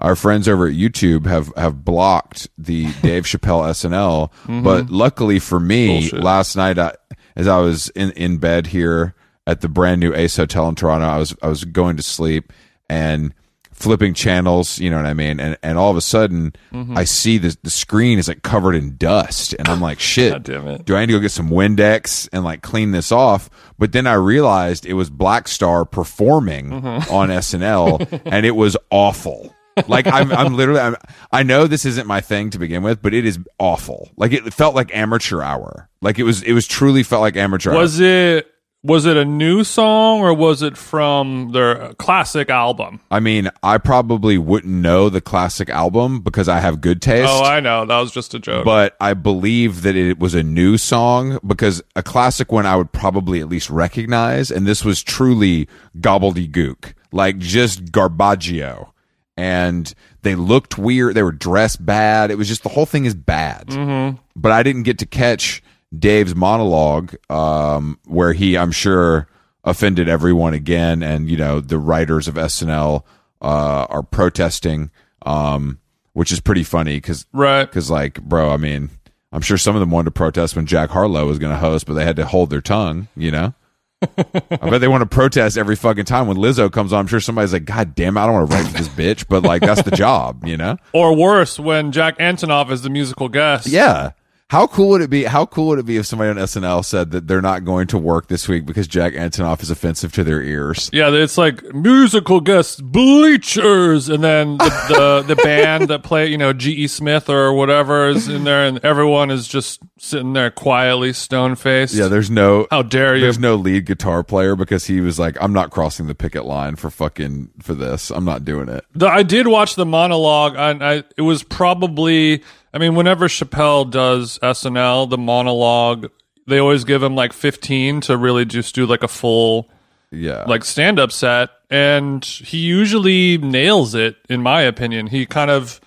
our friends over at YouTube have have blocked the Dave Chappelle SNL, but luckily for me, Mm-hmm. Bullshit. last night I, as I was in in bed here at the brand new Ace Hotel in Toronto, I was I was going to sleep and flipping channels, you know what I mean? And and all of a sudden Mm-hmm. I see the the screen is like covered in dust and I'm like, shit. [LAUGHS] God damn it. Do I need to go get some Windex and like clean this off? But then I realized it was Black Star performing Mm-hmm. on SNL [LAUGHS] and it was awful. Like I'm, I'm literally, I'm, I know this isn't my thing to begin with, but it is awful. Like it felt like amateur hour. Like it was, it was truly felt like amateur hour. Was it was it a new song or was it from their classic album? I mean, I probably wouldn't know the classic album because I have good taste. Oh, I know. That was just a joke. but I believe that it was a new song because a classic one I would probably at least recognize, and this was truly gobbledygook, like just garbaggio. And they looked weird. They were dressed bad. It was just the whole thing is bad. Mm-hmm. But I didn't get to catch Dave's monologue, um, where he, I'm sure, offended everyone again, and you know the writers of SNL uh, are protesting, um, which is pretty funny because right. because, like, bro, I mean, I'm sure some of them wanted to protest when Jack Harlow was going to host, but they had to hold their tongue, you know? [LAUGHS] I bet they want to protest every fucking time when Lizzo comes on. I'm sure somebody's like, God damn, it, I don't want to write for this bitch, but like, that's the [LAUGHS] job, you know? Or worse, when Jack Antonoff is the musical guest. Yeah. How cool would it be? How cool would it be if somebody on SNL said that they're not going to work this week because Jack Antonoff is offensive to their ears? Yeah, it's like musical guests, bleachers, and then the, the, [LAUGHS] the band that play, you know, G.E. Smith or whatever is in there, and everyone is just sitting there quietly, stone faced. Yeah, there's no. How dare you? There's no lead guitar player because he was like, I'm not crossing the picket line for fucking for this. I'm not doing it. The, I did watch the monologue, and I it was probably. I mean, whenever Chappelle does SNL, the monologue, they always give him like 15 to really just do like a full Yeah. like stand up set, and he usually nails it. In my opinion, he kind of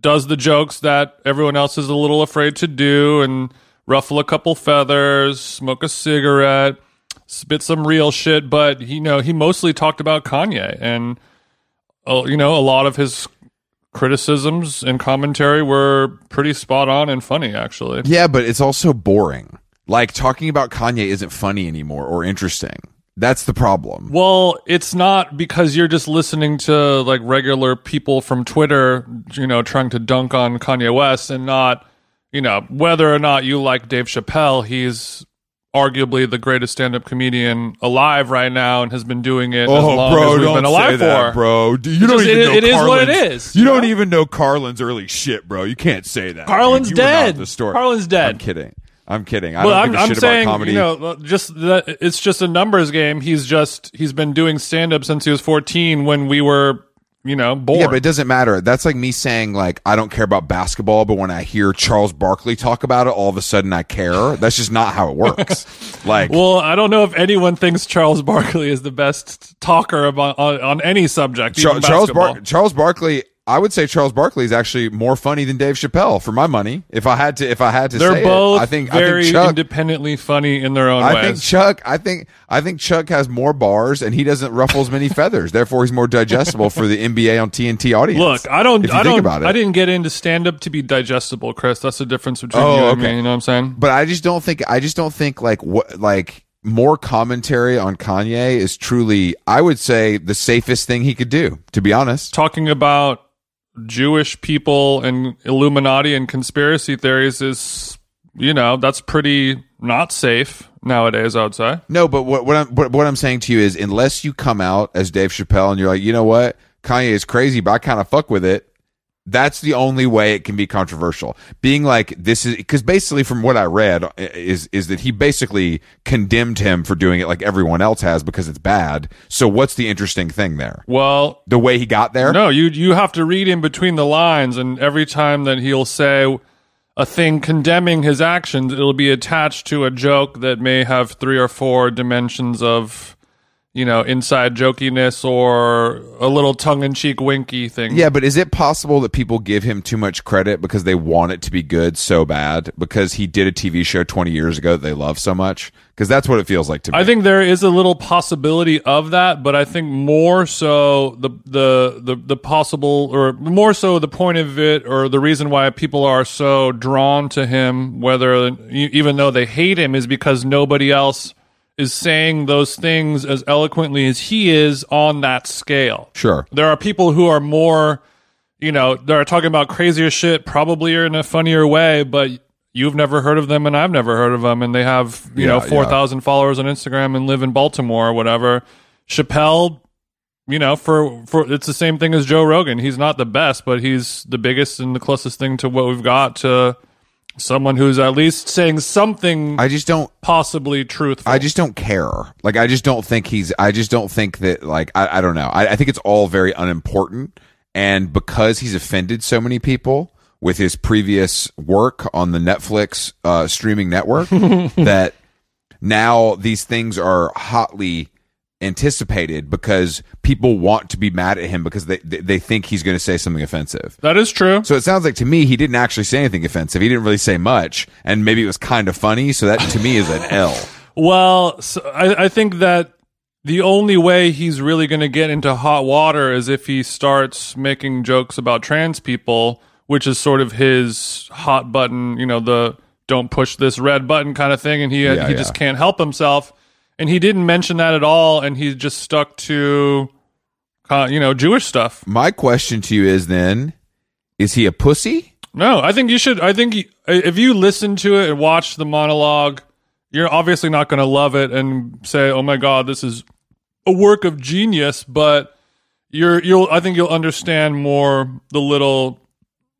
does the jokes that everyone else is a little afraid to do, and ruffle a couple feathers, smoke a cigarette, spit some real shit. But you know, he mostly talked about Kanye and uh, you know, a lot of his criticisms and commentary were pretty spot on and funny, actually. Yeah, but it's also boring. Like talking about Kanye isn't funny anymore or interesting. That's the problem. Well, it's not because you're just listening to like regular people from Twitter, you know, trying to dunk on Kanye West and not, you know, whether or not you like Dave Chappelle, he's arguably the greatest stand-up comedian alive right now and has been doing it as oh, long as we've been alive for. Oh, bro. You It's just- it- it is what it is, You you don't even know Carlin's early shit, bro. You can't say that. Carlin's dude. You were not dead. The story. Carlin's dead. I'm kidding. I'm kidding. I Well, don't I'm, give a I'm shit saying, about comedy. you know, just that it's just a numbers game. He's just he's been doing stand-up since he was 14 when we were, you know, born. yeah, but it doesn't matter. That's like me saying like I don't care about basketball, but when I hear Charles Barkley talk about it, all of a sudden I care. That's just not how it works. [LAUGHS] like Well, I don't know if anyone thinks Charles Barkley is the best talker about on, on any subject. Char- Charles. Bar- Charles Barkley. I would say Charles Barkley is actually more funny than Dave Chappelle for my money. If I had to, if I had to, They're say both it. I think very I think Chuck. independently funny in their own I ways. think Chuck. I think I think Chuck has more bars and he doesn't ruffle as many [LAUGHS] feathers. Therefore, he's more digestible for the NBA on TNT audience. Look, I don't. I think don't. about it. I didn't get into stand up to be digestible, Chris. That's the difference between Oh, you and okay. me. You know what I'm saying? but I just don't think. I just don't think like what like more commentary on Kanye is truly. I would say the safest thing he could do. To be honest. Talking about Jewish people and Illuminati and conspiracy theories is, you know, that's pretty not safe nowadays. I would say. No, but what what I'm what, what I'm saying to you is, unless you come out as Dave Chappelle and you're like, you know what, Kanye is crazy, but I kind of fuck with it. That's the only way it can be controversial. Being like this is because basically, from what I read, is is that he basically condemned him for doing it like everyone else has because it's bad. So what's the interesting thing there? Well, The way he got there? No, you you have to read in between the lines, and every time that he'll say a thing condemning his actions, it'll be attached to a joke that may have three or four dimensions of, you know, inside jokiness or a little tongue in cheek winky thing. Yeah, but is it possible that people give him too much credit because they want it to be good so bad because he did a TV show 20 years ago that they love so much? Because that's what it feels like to me. I think there is a little possibility of that, but I think more so the the the, the possible or more so the point of it or the reason why people are so drawn to him, whether even though they hate him, is because nobody else is saying those things as eloquently as he is on that scale. Sure. There are people who are more, you know, they're talking about crazier shit, probably in a funnier way, but you've never heard of them and I've never heard of them, and they have, you know, Yeah, 4,000 followers on Instagram and live in Baltimore or whatever. Chappelle, you know, for, for it's the same thing as Joe Rogan. He's not the best, but he's the biggest and the closest thing to what we've got to someone who's at least saying something I just don't. possibly truthful. I just don't care. Like I just don't think he's. I just don't think that. Like I, I don't know. I, I think it's all very unimportant. And because he's offended so many people with his previous work on the Netflix uh, streaming network, [LAUGHS] that now these things are hotly anticipated because people want to be mad at him because they they, think he's going to say something offensive. that is true. So it sounds like to me he didn't actually say anything offensive. He didn't really say much, and maybe it was kind of funny. So that to me is an [LAUGHS] L. Well, so I, I think that the only way he's really going to get into hot water is if he starts making jokes about trans people, which is sort of his hot button, you know, the don't push this red button kind of thing. And he, Yeah, he yeah. just can't help himself. And he didn't mention that at all. And he just stuck to, uh, you know, Jewish stuff. My question to you is then: Is he a pussy? No, I think you should. I think you- if you listen to it and watch the monologue, you're obviously not going to love it and say, "Oh my god, this is a work of genius." But you're you'll. I think you'll understand more the little,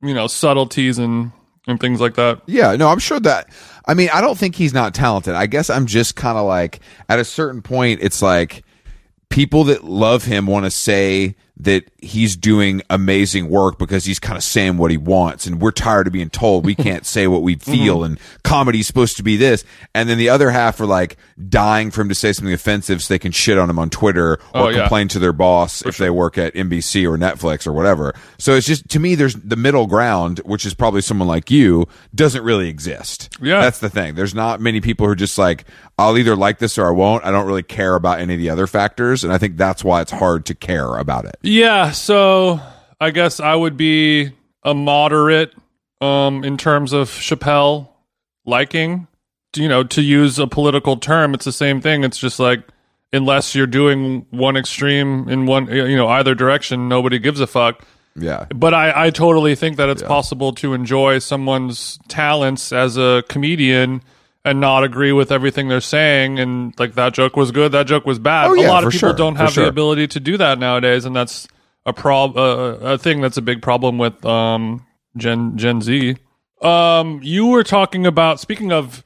you know, subtleties and and things like that. Yeah, no, I'm sure that. I mean, I don't think he's not talented. I guess I'm just kind of like at a certain point, it's like people that love him want to say that he's doing amazing work because he's kind of saying what he wants and we're tired of being told we can't say what we [LAUGHS] Mm-hmm. feel and comedy's supposed to be this and then the other half are like dying for him to say something offensive so they can shit on him on Twitter or Oh, yeah. complain to their boss if they work at NBC or Netflix or whatever. So it's just to me there's the middle ground which is probably someone like you doesn't really exist. Yeah. That's the thing. There's not many people who are just like I'll either like this or I won't. I don't really care about any of the other factors and I think that's why it's hard to care about it. Yeah, so I guess I would be a moderate um in terms of Chappelle liking. You know, to use a political term, it's the same thing. It's just like unless you're doing one extreme in one you know, either direction, nobody gives a fuck. Yeah. But I, I totally think that it's possible to enjoy someone's talents as a comedian and not agree with everything they're saying. And like that joke was good, that joke was bad. Oh, a lot of people sure, don't have sure. the ability to do that nowadays, and that's a prob uh, a thing that's a big problem with um Gen Gen Z. Um, you were talking about speaking of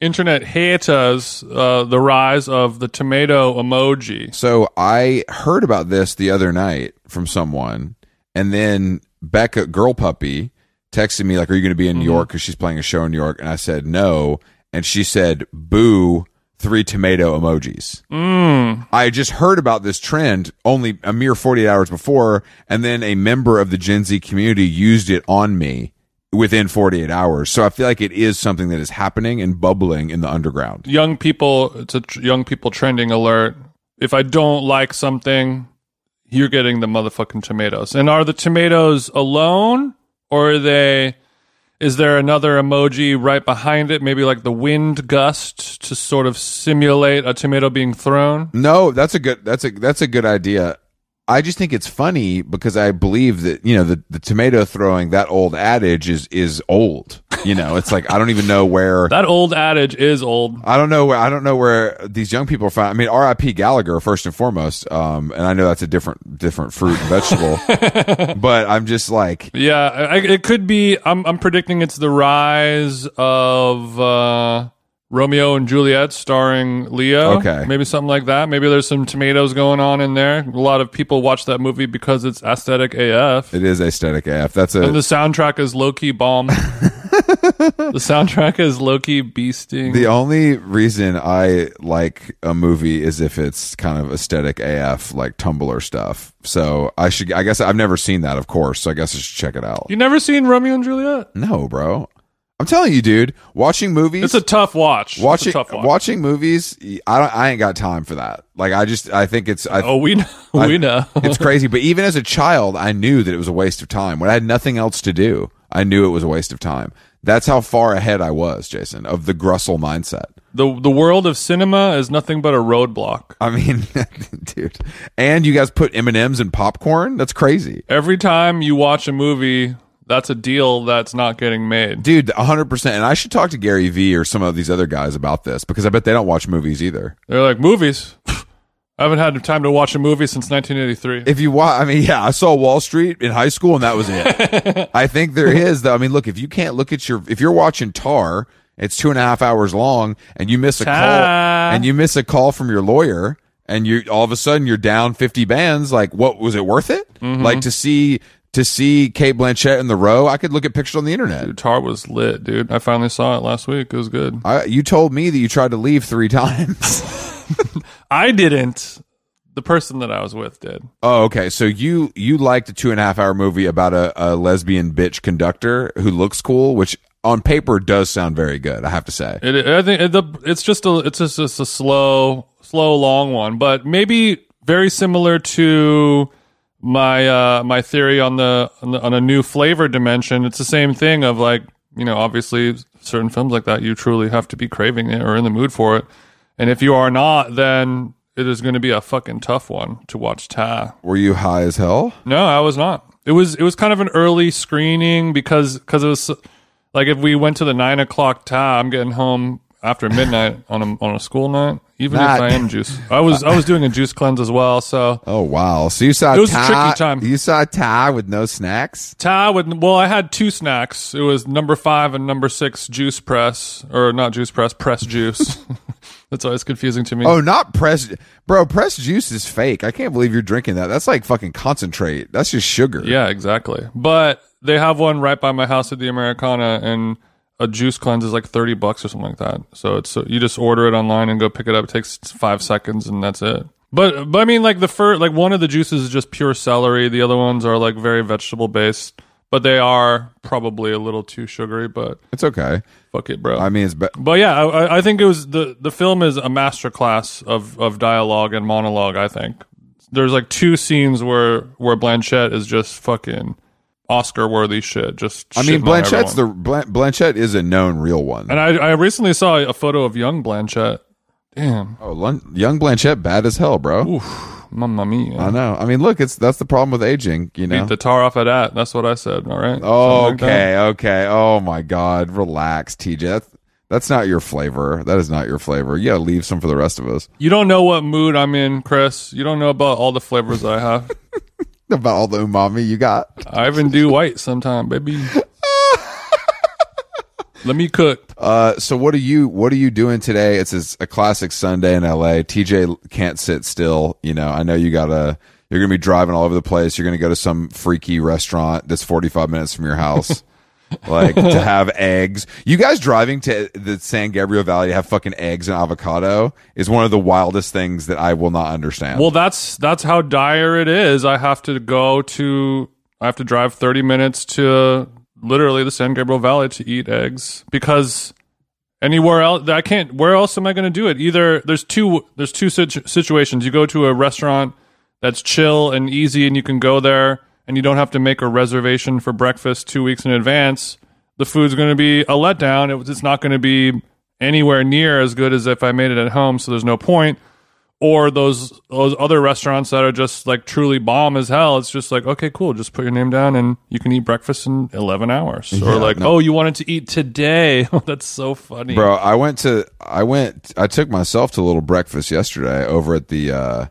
internet haters, uh, the rise of the tomato emoji. So I heard about this the other night from someone, and then Becca Girl Puppy texted me like, "Are you going to be in New York?" Because she's playing a show in New York, and I said no, and she said, "Boo." Three tomato emojis. Mm. I just heard about this trend only a mere 48 hours before, and then a member of the Gen Z community used it on me within 48 hours. So I feel like it is something that is happening and bubbling in the underground. young people it's a tr- young people trending alert if i don't like something you're getting the motherfucking tomatoes and are the tomatoes alone or are they is there another emoji right behind it maybe like the wind gust to sort of simulate a tomato being thrown No, that's a good that's a that's a good idea. I just think it's funny because I believe that you know the the tomato throwing that old adage is is old. You know, it's like I don't even know where that old adage is old I don't know where I don't know where these young people find. I mean, R.I.P. Gallagher first and foremost. Um, and I know that's a different different fruit and vegetable, [LAUGHS] but I'm just like yeah I, it could be I'm, I'm predicting it's the rise of uh Romeo and Juliet starring Leo. Okay. Maybe something like that. Maybe there's some tomatoes going on in there. A lot of people watch that movie because it's aesthetic AF. it is aesthetic AF. That's it. and the soundtrack is low key bomb. [LAUGHS] the soundtrack is low key beasting. the only reason I like a movie is if it's kind of aesthetic AF, like Tumblr stuff. So I should, I guess I've never seen that, of course. So I guess I should check it out. you never seen Romeo and Juliet? No, bro. I'm telling you, dude. Watching movies, It's a tough watch. Watching tough watch. watching movies. I don't. I ain't got time for that. Like I just. I think it's. I, Oh, we know. [LAUGHS] we know. it's [LAUGHS] crazy. But even as a child, I knew that it was a waste of time when I had nothing else to do. I knew it was a waste of time. That's how far ahead I was, Jason, of the Grussel mindset. The the world of cinema is nothing but a roadblock. I mean, [LAUGHS] dude. And you guys put M and M's in popcorn? That's crazy, Every time you watch a movie, that's a deal that's not getting made. dude. hundred percent. And I should talk to Gary Vee or some of these other guys about this because I bet they don't watch movies either. They're like movies. I haven't had time to watch a movie since 1983. If you watch, I mean, yeah, I saw Wall Street in high school, and that was it. [LAUGHS] I think there is though. I mean, look, if you can't look at your, if you're watching Tar, it's two and a half hours long, and you miss a call, and you miss a call from your lawyer, and you all of a sudden you're down fifty bands. Like, what was it worth it? Mm-hmm. Like to see to see Cate Blanchett in the row. I could look at pictures on the internet. Dude, Tar was lit, dude. I finally saw it last week. It was good. I, you told me that you tried to leave three [LAUGHS] times. [LAUGHS] I didn't. The person that I was with did. Oh, okay. So you you liked a two and a half hour movie about a, a lesbian bitch conductor who looks cool, which on paper does sound very good. I have to say. It, I think it, the, it's just a it's just, just a slow, slow, long one, but maybe very similar to my uh, my theory on the, on the on a new flavor dimension. It's the same thing of like you know obviously certain films like that you truly have to be craving it or in the mood for it, and if you are not, then it is going to be a fucking tough one to watch. Ta. Were you high as hell? No, I was not. It was it was kind of an early screening because because it was like if we went to the nine o'clock ta, I'm getting home after midnight on a on a school night. Even Not- if I am juice, I was I was doing a juice cleanse as well. So Oh wow! So you saw It was a tricky time. You saw Tar with no snacks. ta with well, I had two snacks. It was number five and number six juice press or not juice press press juice. [LAUGHS] That's always confusing to me. Oh, not press, bro. Press juice is fake. I can't believe you're drinking that. That's like fucking concentrate. That's just sugar. Yeah, exactly. But they have one right by my house at the Americana, and a juice cleanse is like thirty bucks or something like that. So it's so you just order it online and go pick it up. It takes five seconds, and that's it. But but I mean, like the first, like one of the juices is just pure celery. The other ones are like very vegetable based, but they are probably a little too sugary. But it's okay. fuck it, bro. I mean, it's be- But yeah, I- I, I think it was the the film is a masterclass of of dialogue and monologue. I think there's like two scenes where where Blanchett is just fucking Oscar worthy shit. Just I mean, Blanchett's the. Blanchett is a known real one. and I I recently saw a photo of young Blanchett. Damn, oh, Lun- young Blanchett, bad as hell, bro. mamma mia. I know. I mean, look, it's that's the problem with aging. You know. Beat the tar off of that. That's what I said. All right. Oh, Something like okay, okay. Oh my God, relax, TJ. That's, that's not your flavor. That is not your flavor. You gotta leave some for the rest of us. You don't know what mood I'm in, Chris. You don't know about all the flavors I have. [LAUGHS] About all the umami you got. I even do white sometime, baby. Let me cook. Uh, so what are you what are you doing today? It's a, a classic Sunday in LA. TJ can't sit still. You know, I know you gotta. You're gonna be driving all over the place. You're gonna go to some freaky restaurant that's 45 minutes from your house. [LAUGHS] like to [LAUGHS] have eggs. You guys driving to the San Gabriel Valley to have fucking eggs and avocado is one of the wildest things that I will not understand. Well, that's that's how dire it is. I have to go to I have to drive 30 minutes to literally the San Gabriel Valley to eat eggs because anywhere else I can't where else am I going to do it? Either there's two there's two situ- situations. You go to a restaurant that's chill and easy and you can go there and you don't have to make a reservation for breakfast 2 weeks in advance. The food's going to be a letdown. It, it's not going to be anywhere near as good as if I made it at home, so there's no point or those those other restaurants that are just like truly bomb as hell. It's just like okay, cool, just put your name down and you can eat breakfast in eleven hours. or like, no. oh, you wanted to eat today? [LAUGHS] That's so funny, Bro, I went to I went I took myself to a little breakfast yesterday over at the uh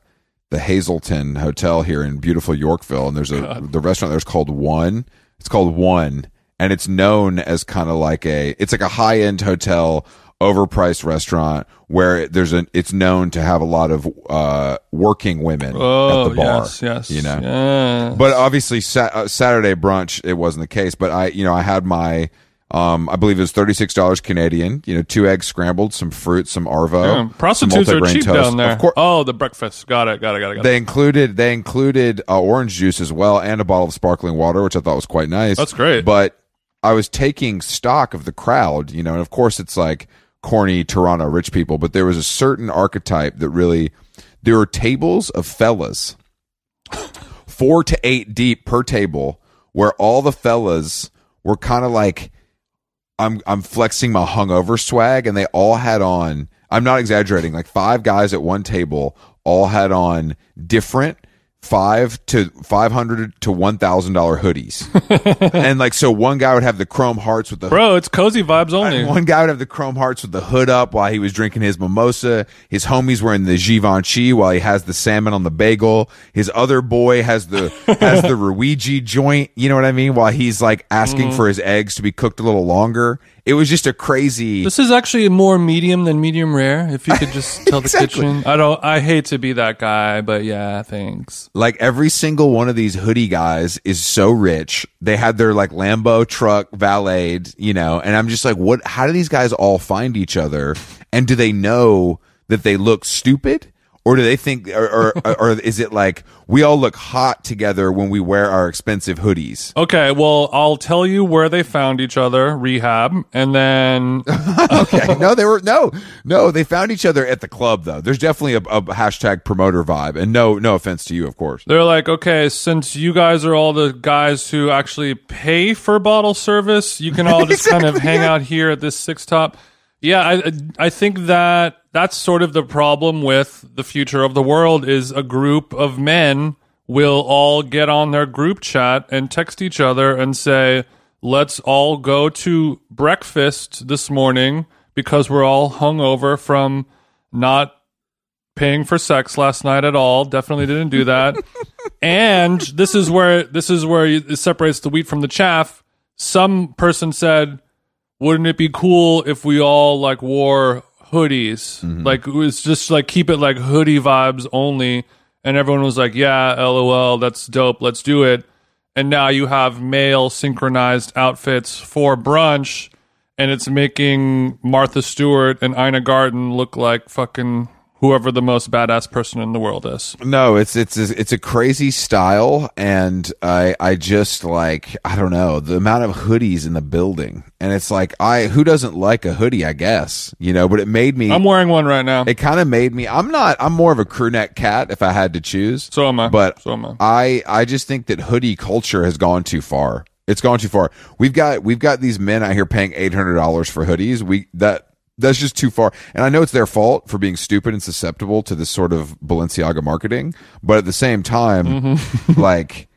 the Hazelton Hotel here in beautiful Yorkville and there's a the restaurant there's called One. It's called One and it's known as kind of like a it's like a high-end hotel overpriced restaurant where there's an it's known to have a lot of uh working women Oh at the bar. yes, yes, you know. yeah. But obviously, sa- uh, Saturday brunch it wasn't the case. But I, you know, I had my, um, I believe it was thirty six dollars Canadian. You know, two eggs scrambled, some fruit, some arvo. Yeah, some prostitutes are cheap toast. down there. Of course, Oh, the breakfast. Got it. Got it. Got it. Got it. they included they included uh, orange juice as well and a bottle of sparkling water, which I thought was quite nice. That's great. But I was taking stock of the crowd, you know, and of course it's like corny Toronto rich people, but there was a certain archetype that really there were tables of fellas, four to eight deep per table, where all the fellas were kind of like I'm I'm flexing my hungover swag, and they all had on. I'm not exaggerating. Like five guys at one table all had on different five to five hundred to one thousand dollar hoodies, [LAUGHS] and like so one guy would have the chrome hearts with the Bro, it's cozy vibes only. one guy would have the chrome hearts with the hood up while he was drinking his mimosa. His homies wearing the Givenchy while he has the salmon on the bagel. His other boy has the [LAUGHS] has the Ruigi joint. You know what I mean? While he's like asking mm-hmm. for his eggs to be cooked a little longer. It was just a crazy. This is actually more medium than medium rare. If you could just [LAUGHS] tell the kitchen, I don't. I hate to be that guy, but yeah, thanks. like every single one of these hoodie guys is so rich. They had their like Lambo truck valeted, you know, and I'm just like, what? How do these guys all find each other? And do they know that they look stupid? Or do they think, or, or, [LAUGHS] or is it like we all look hot together when we wear our expensive hoodies? Okay, well, I'll tell you where they found each other, rehab, and then [LAUGHS] Okay, no, they were no, no. They found each other at the club though. There's definitely a, a hashtag promoter vibe, and no, no offense to you, of course. they're like, okay, since you guys are all the guys who actually pay for bottle service, you can all just [LAUGHS] kind of hang out here at this six top. Yeah, I I think that that's sort of the problem with the future of the world is a group of men will all get on their group chat and text each other and say, "Let's all go to breakfast this morning because we're all hungover from not paying for sex last night at all. Definitely didn't do that. [LAUGHS] and this is where this is where it separates the wheat from the chaff. Some person said, "Wouldn't it be cool if we all like wore hoodies? Mm-hmm. Like it was just like keep it like hoodie vibes only." And everyone was like, "Yeah, lol, that's dope. Let's do it." And now you have male synchronized outfits for brunch, and it's making Martha Stewart and Ina Garten look like fucking whoever the most badass person in the world is. No, it's it's it's a crazy style, and I I just like I don't know the amount of hoodies in the building, and it's like I who doesn't like a hoodie, I guess you know, but it made me. I'm wearing one right now. it kind of made me. I'm not. I'm more of a crew neck cat if I had to choose. So am I. But So am I. I I just think that hoodie culture has gone too far. It's gone too far. We've got we've got these men out here paying eight hundred dollars for hoodies. We that that's just too far. And I know it's their fault for being stupid and susceptible to this sort of Balenciaga marketing, but at the same time, Mm-hmm. [LAUGHS] like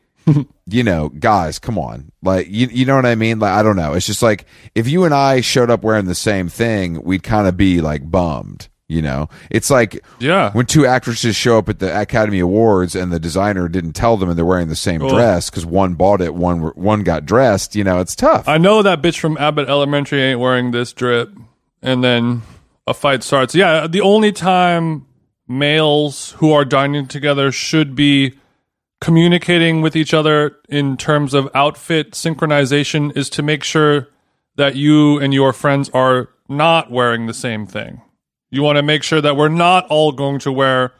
you know, guys, come on. Like you you know what I mean? Like I don't know. It's just like if you and I showed up wearing the same thing, we'd kind of be like bummed. You know, it's like Yeah. when two actresses show up at the Academy Awards and the designer didn't tell them and they're wearing the same dress because one bought it, one one got dressed. You know, it's tough. I know that bitch from Abbott Elementary ain't wearing this drip. And then a fight starts. Yeah, the only time males who are dining together should be communicating with each other in terms of outfit synchronization is to make sure that you and your friends are not wearing the same thing. You want to make sure that we're not all going to wear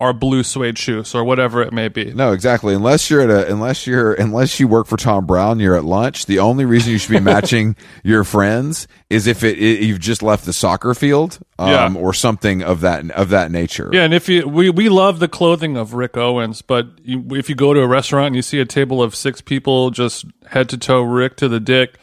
our blue suede shoes or whatever it may be. no, exactly. Unless you're at a, unless you're, unless you work for Thom Browne, you're at lunch. The only reason you should be [LAUGHS] matching your friends is if it, it you've just left the soccer field, um, Yeah. or something of that of that nature. Yeah, and if you we we love the clothing of Rick Owens, but you, if you go to a restaurant and you see a table of six people just head to toe Rick to the dick,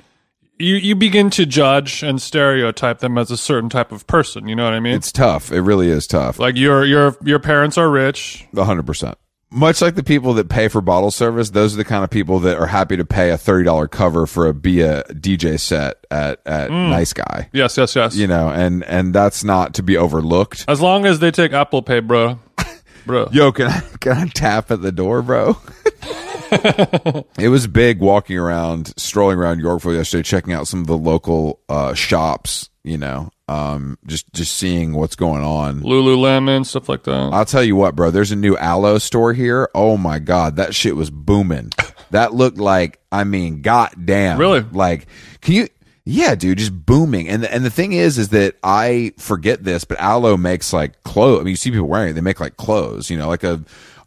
you you begin to judge and stereotype them as a certain type of person. You know what I mean? It's tough. It really is tough. like your your your parents are rich. Hundred percent. Much like the people that pay for bottle service, those are the kind of people that are happy to pay a thirty dollar cover for a Bia DJ set at at mm. Nice Guy. Yes, yes, yes. You know, and and that's not to be overlooked. As long as they take Apple Pay, bro, [LAUGHS] bro. Yo, can I can I tap at the door, bro? [LAUGHS] [LAUGHS] it was big walking around, strolling around Yorkville yesterday, checking out some of the local uh, shops. You know, um, just just seeing what's going on. Lululemon stuff like that. I'll tell you what, bro. There's a new Alo store here. Oh my god, that shit was booming. [LAUGHS] That looked like, I mean, goddamn. Really? Like, can you? Yeah, dude, just booming. And the, and the thing is, is that I forget this, but Alo makes like clothes. I mean, you see people wearing it. They make like clothes. You know, like a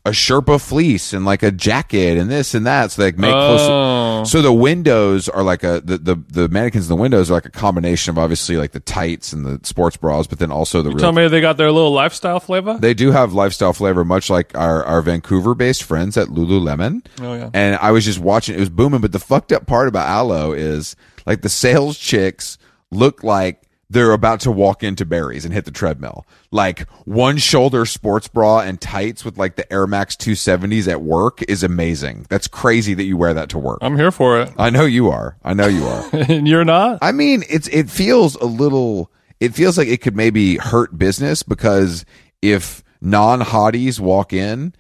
a Sherpa fleece and like a jacket and this and that. So they make Oh. close. So the windows are like a the, the the mannequins in the windows are like a combination of obviously like the tights and the sports bras, but then also the real Tell me they got their little lifestyle flavor. they do have lifestyle flavor, much like our, our Vancouver based friends at Lululemon. Oh, yeah. And I was just watching, it was booming. But the fucked up part about Alo is like the sales chicks look like they're about to walk into Barry's and hit the treadmill. Like one shoulder sports bra and tights with like the Air Max 270s at work is amazing. That's crazy that you wear that to work. I'm here for it. I know you are. I know you are. [LAUGHS] and you're not? I mean, it's it feels a little. It feels like it could maybe hurt business because if non hotties walk in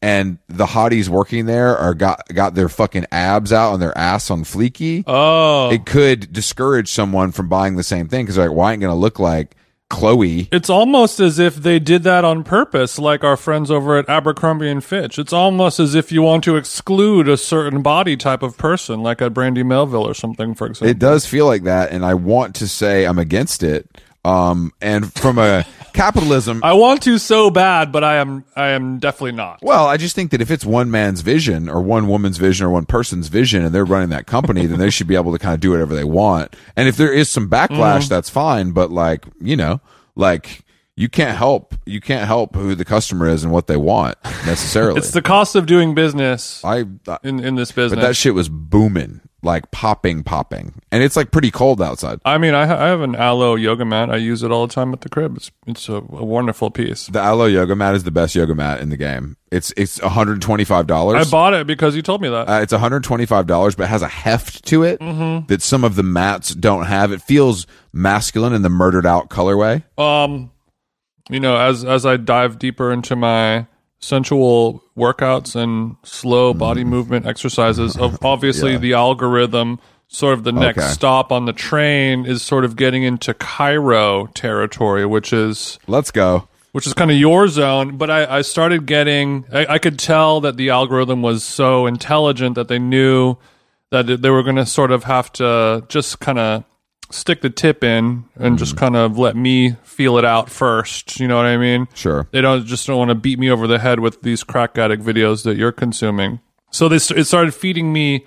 and the hotties working there are got got their fucking abs out and their ass on fleeky, Oh. it could discourage someone from buying the same thing because like, why ain't gonna look like Chloe? It's almost as if they did that on purpose, like our friends over at Abercrombie and Fitch. It's almost as if you want to exclude a certain body type of person, like a Brandy Melville or something, for example. It does feel like that, and I want to say I'm against it. Um, and from a capitalism I want to so bad, but I am I am definitely not. Well, I just think that if it's one man's vision or one woman's vision or one person's vision and they're running that company, then they should be able to kind of do whatever they want. And if there is some backlash, Mm-hmm. that's fine. But like, you know, like you can't help, you can't help who the customer is and what they want necessarily. It's the cost of doing business I, I- in, in this business, but that shit was booming, like popping, popping. And it's like pretty cold outside. I mean, I, ha- I have an Alo yoga mat. I use it all the time at the crib. It's it's a, a wonderful piece. The Alo yoga mat is the best yoga mat in the game. It's, it's $125. I bought it because you told me that. Uh, it's $125, but it has a heft to it Mm-hmm. that some of the mats don't have. It feels masculine in the murdered out colorway. um, you know, as as I dive deeper into my sensual workouts and slow mm-hmm. body movement exercises, of [LAUGHS] obviously. Yeah. the algorithm, sort of the next Okay. stop on the train is sort of getting into chiro territory, which is Let's go. which is kind of your zone. But I, I started getting, I, I could tell that the algorithm was so intelligent that they knew that they were going to sort of have to just kind of stick the tip in and just kind of let me feel it out first. You know what I mean? Sure. They don't just don't want to beat me over the head with these crack addict videos that you're consuming. So this it started feeding me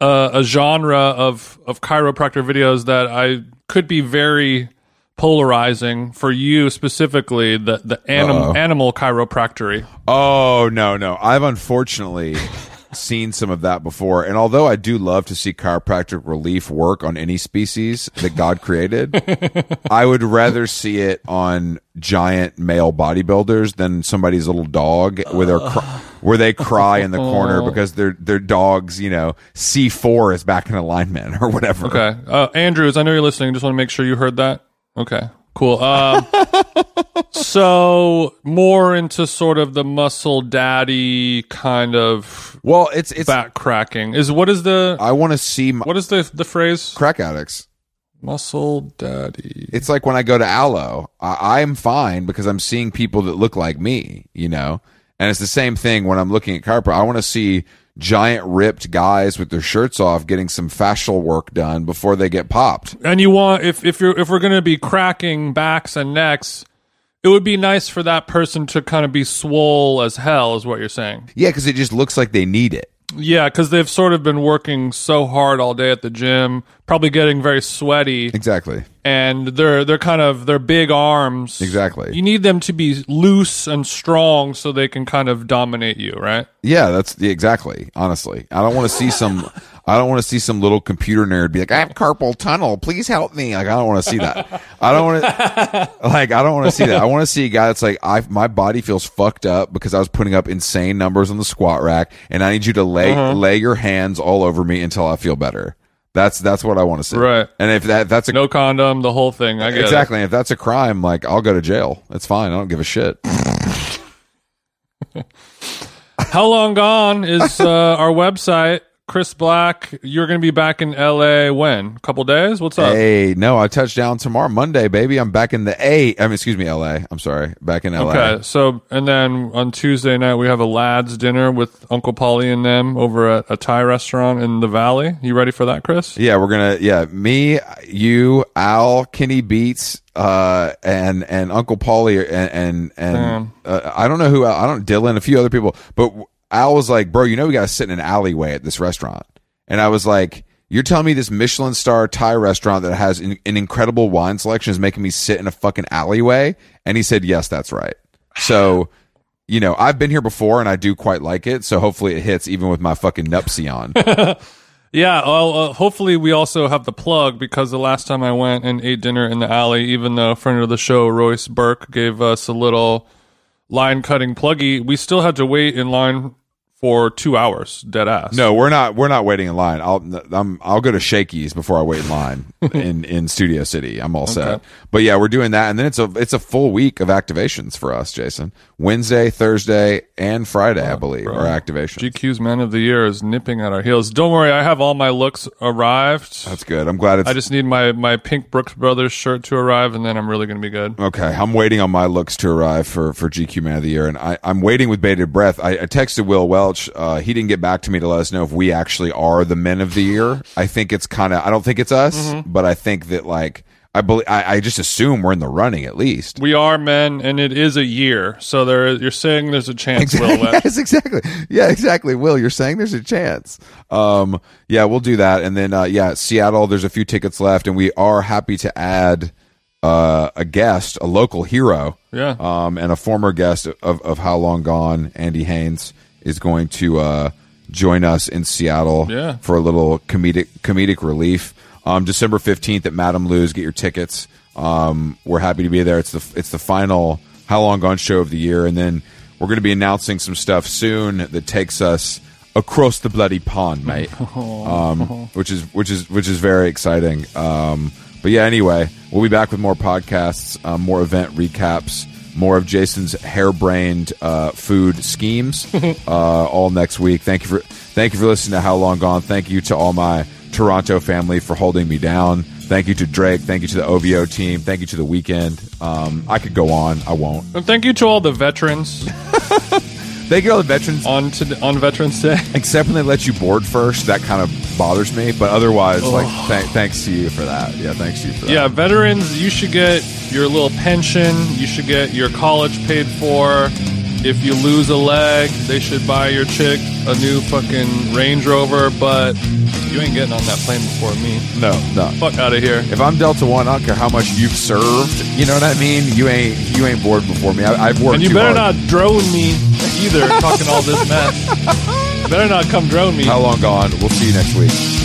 uh, a genre of of chiropractor videos that I could be very polarizing for you specifically the the anim- animal chiropractory. Oh, no, no. I've unfortunately [LAUGHS] seen some of that before. And although I do love to see chiropractic relief work on any species that God created, [LAUGHS] I would rather see it on giant male bodybuilders than somebody's little dog where they're cr- where they cry in the corner [LAUGHS] because their their dog's, you know, C4 is back in alignment or whatever. Okay, uh, Andrews, I know you're listening. Just want to make sure you heard that. Okay, cool. Um, [LAUGHS] so more into sort of the muscle daddy kind of Well, it's it's back cracking is what is the I want to see my what is the the phrase crack addicts. muscle daddy? It's like when I go to Alo, I, I'm fine because I'm seeing people that look like me, you know? And it's the same thing when I'm looking at chiropractic. I want to see giant ripped guys with their shirts off getting some fascial work done before they get popped. And you want if if you're if we're gonna be cracking backs and necks, it would be nice for that person to kind of be swole as hell, is what you're saying. Yeah, because it just looks like they need it. Yeah, because they've sort of been working so hard all day at the gym, probably getting very sweaty, Exactly. And they're they're kind of they're big arms. Exactly. You need them to be loose and strong so they can kind of dominate you, right? Yeah, that's yeah, exactly. Honestly, I don't want to see some. I don't want to see some little computer nerd be like, "I have carpal tunnel. Please help me." Like, I don't want to see that. I don't want to. [LAUGHS] Like, I don't want to see that. I want to see a guy that's like, "I my body feels fucked up because I was putting up insane numbers on the squat rack, and I need you to lay Uh-huh. lay your hands all over me until I feel better." That's that's what I want to see. Right. And if that that's a No condom, the whole thing. I get it. exactly, if that's a crime, like I'll go to jail. It's fine. I don't give a shit. [LAUGHS] How long gone is uh, our website Chris Black, you're going to be back in LA when? A couple days? What's up? Hey, no, I touch down tomorrow, Monday, baby. I'm back in the A. I mean, excuse me, LA. I'm sorry, back in LA. Okay, so and then on Tuesday night we have a lads dinner with Uncle Paulie and them over at a Thai restaurant in the Valley. You ready for that, Chris? Yeah, we're gonna. Yeah, me, you, Al, Kenny Beats, uh, and and Uncle Paulie, and and, and uh, I don't know who. I don't Dylan, a few other people, but Al was like, "Bro, you know we got to sit in an alleyway at this restaurant," and I was like. You're telling me this Michelin star Thai restaurant that has an, an incredible wine selection is making me sit in a fucking alleyway? And he said, yes, that's right. So, [LAUGHS] you know, I've been here before and I do quite like it. So hopefully it hits even with my fucking nupsy on. [LAUGHS] Yeah, well, uh, hopefully we also have the plug because the last time I went and ate dinner in the alley, even though a friend of the show, Royce Burke, gave us a little line cutting pluggy, we still had to wait in line for two hours, dead ass. No, we're not. We're not waiting in line. I'll I'm, I'll go to Shakey's before I wait in line [LAUGHS] in in Studio City. I'm all set. Okay. But yeah, we're doing that, and then it's a it's a full week of activations for us, Jason. Wednesday, Thursday, and Friday, I believe, are activations. GQ's Men of the Year is nipping at our heels. Don't worry, I have all my looks arrived. That's good. I'm glad it's I just need my, my pink Brooks Brothers shirt to arrive, and then I'm really going to be good. Okay, I'm waiting on my looks to arrive for, for GQ Man of the Year, and I, I'm waiting with bated breath. I, I texted Will Welch. Uh, he didn't get back to me to let us know if we actually are the Men of the Year. I think it's kind of. I don't think it's us, Mm-hmm. but I think that like I believe. I, I just assume we're in the running at least. We are men, and it is a year, so there. Is, you're saying there's a chance, Will Welch. [LAUGHS] yes, exactly. Yeah, exactly. Will, you're saying there's a chance. Um, yeah, we'll do that, and then uh, yeah, Seattle. There's a few tickets left, and we are happy to add uh, a guest, a local hero. Yeah. Um, and a former guest of of How Long Gone, Andy Haynes, is going to uh join us in Seattle. Yeah. For a little comedic comedic relief. Um, December fifteenth at Madame Lou's. Get your tickets. Um, we're happy to be there. It's the it's the final How Long Gone show of the year, and then we're going to be announcing some stuff soon that takes us across the bloody pond, mate. [LAUGHS] Um, which is which is which is very exciting. Um, but yeah, anyway, we'll be back with more podcasts, um, more event recaps, more of Jason's harebrained uh, food schemes, [LAUGHS] uh, all next week. Thank you for thank you for listening to How Long Gone. Thank you to all my Toronto family for holding me down. Thank you to Drake. Thank you to the OVO team. Thank you to the Weeknd. Um, I could go on. I won't. And thank you to all the veterans [LAUGHS] Thank you to all the veterans. on to, on Veterans Day. [LAUGHS] Except when they let you board first, that kind of bothers me. But otherwise, like, th- thanks to you for that. Yeah, thanks to you for that. Yeah, veterans, you should get your little pension. You should get your college paid for. If you lose a leg, they should buy your chick a new fucking Range Rover. But you ain't getting on that plane before me. no, no. Fuck out of here. If I'm Delta One, I don't care how much you've served. You know what I mean? You ain't you ain't bored before me. I, I've worked. And you better hard. not drone me either, talking all this mess. You better not come drone me. How long gone? We'll see you next week.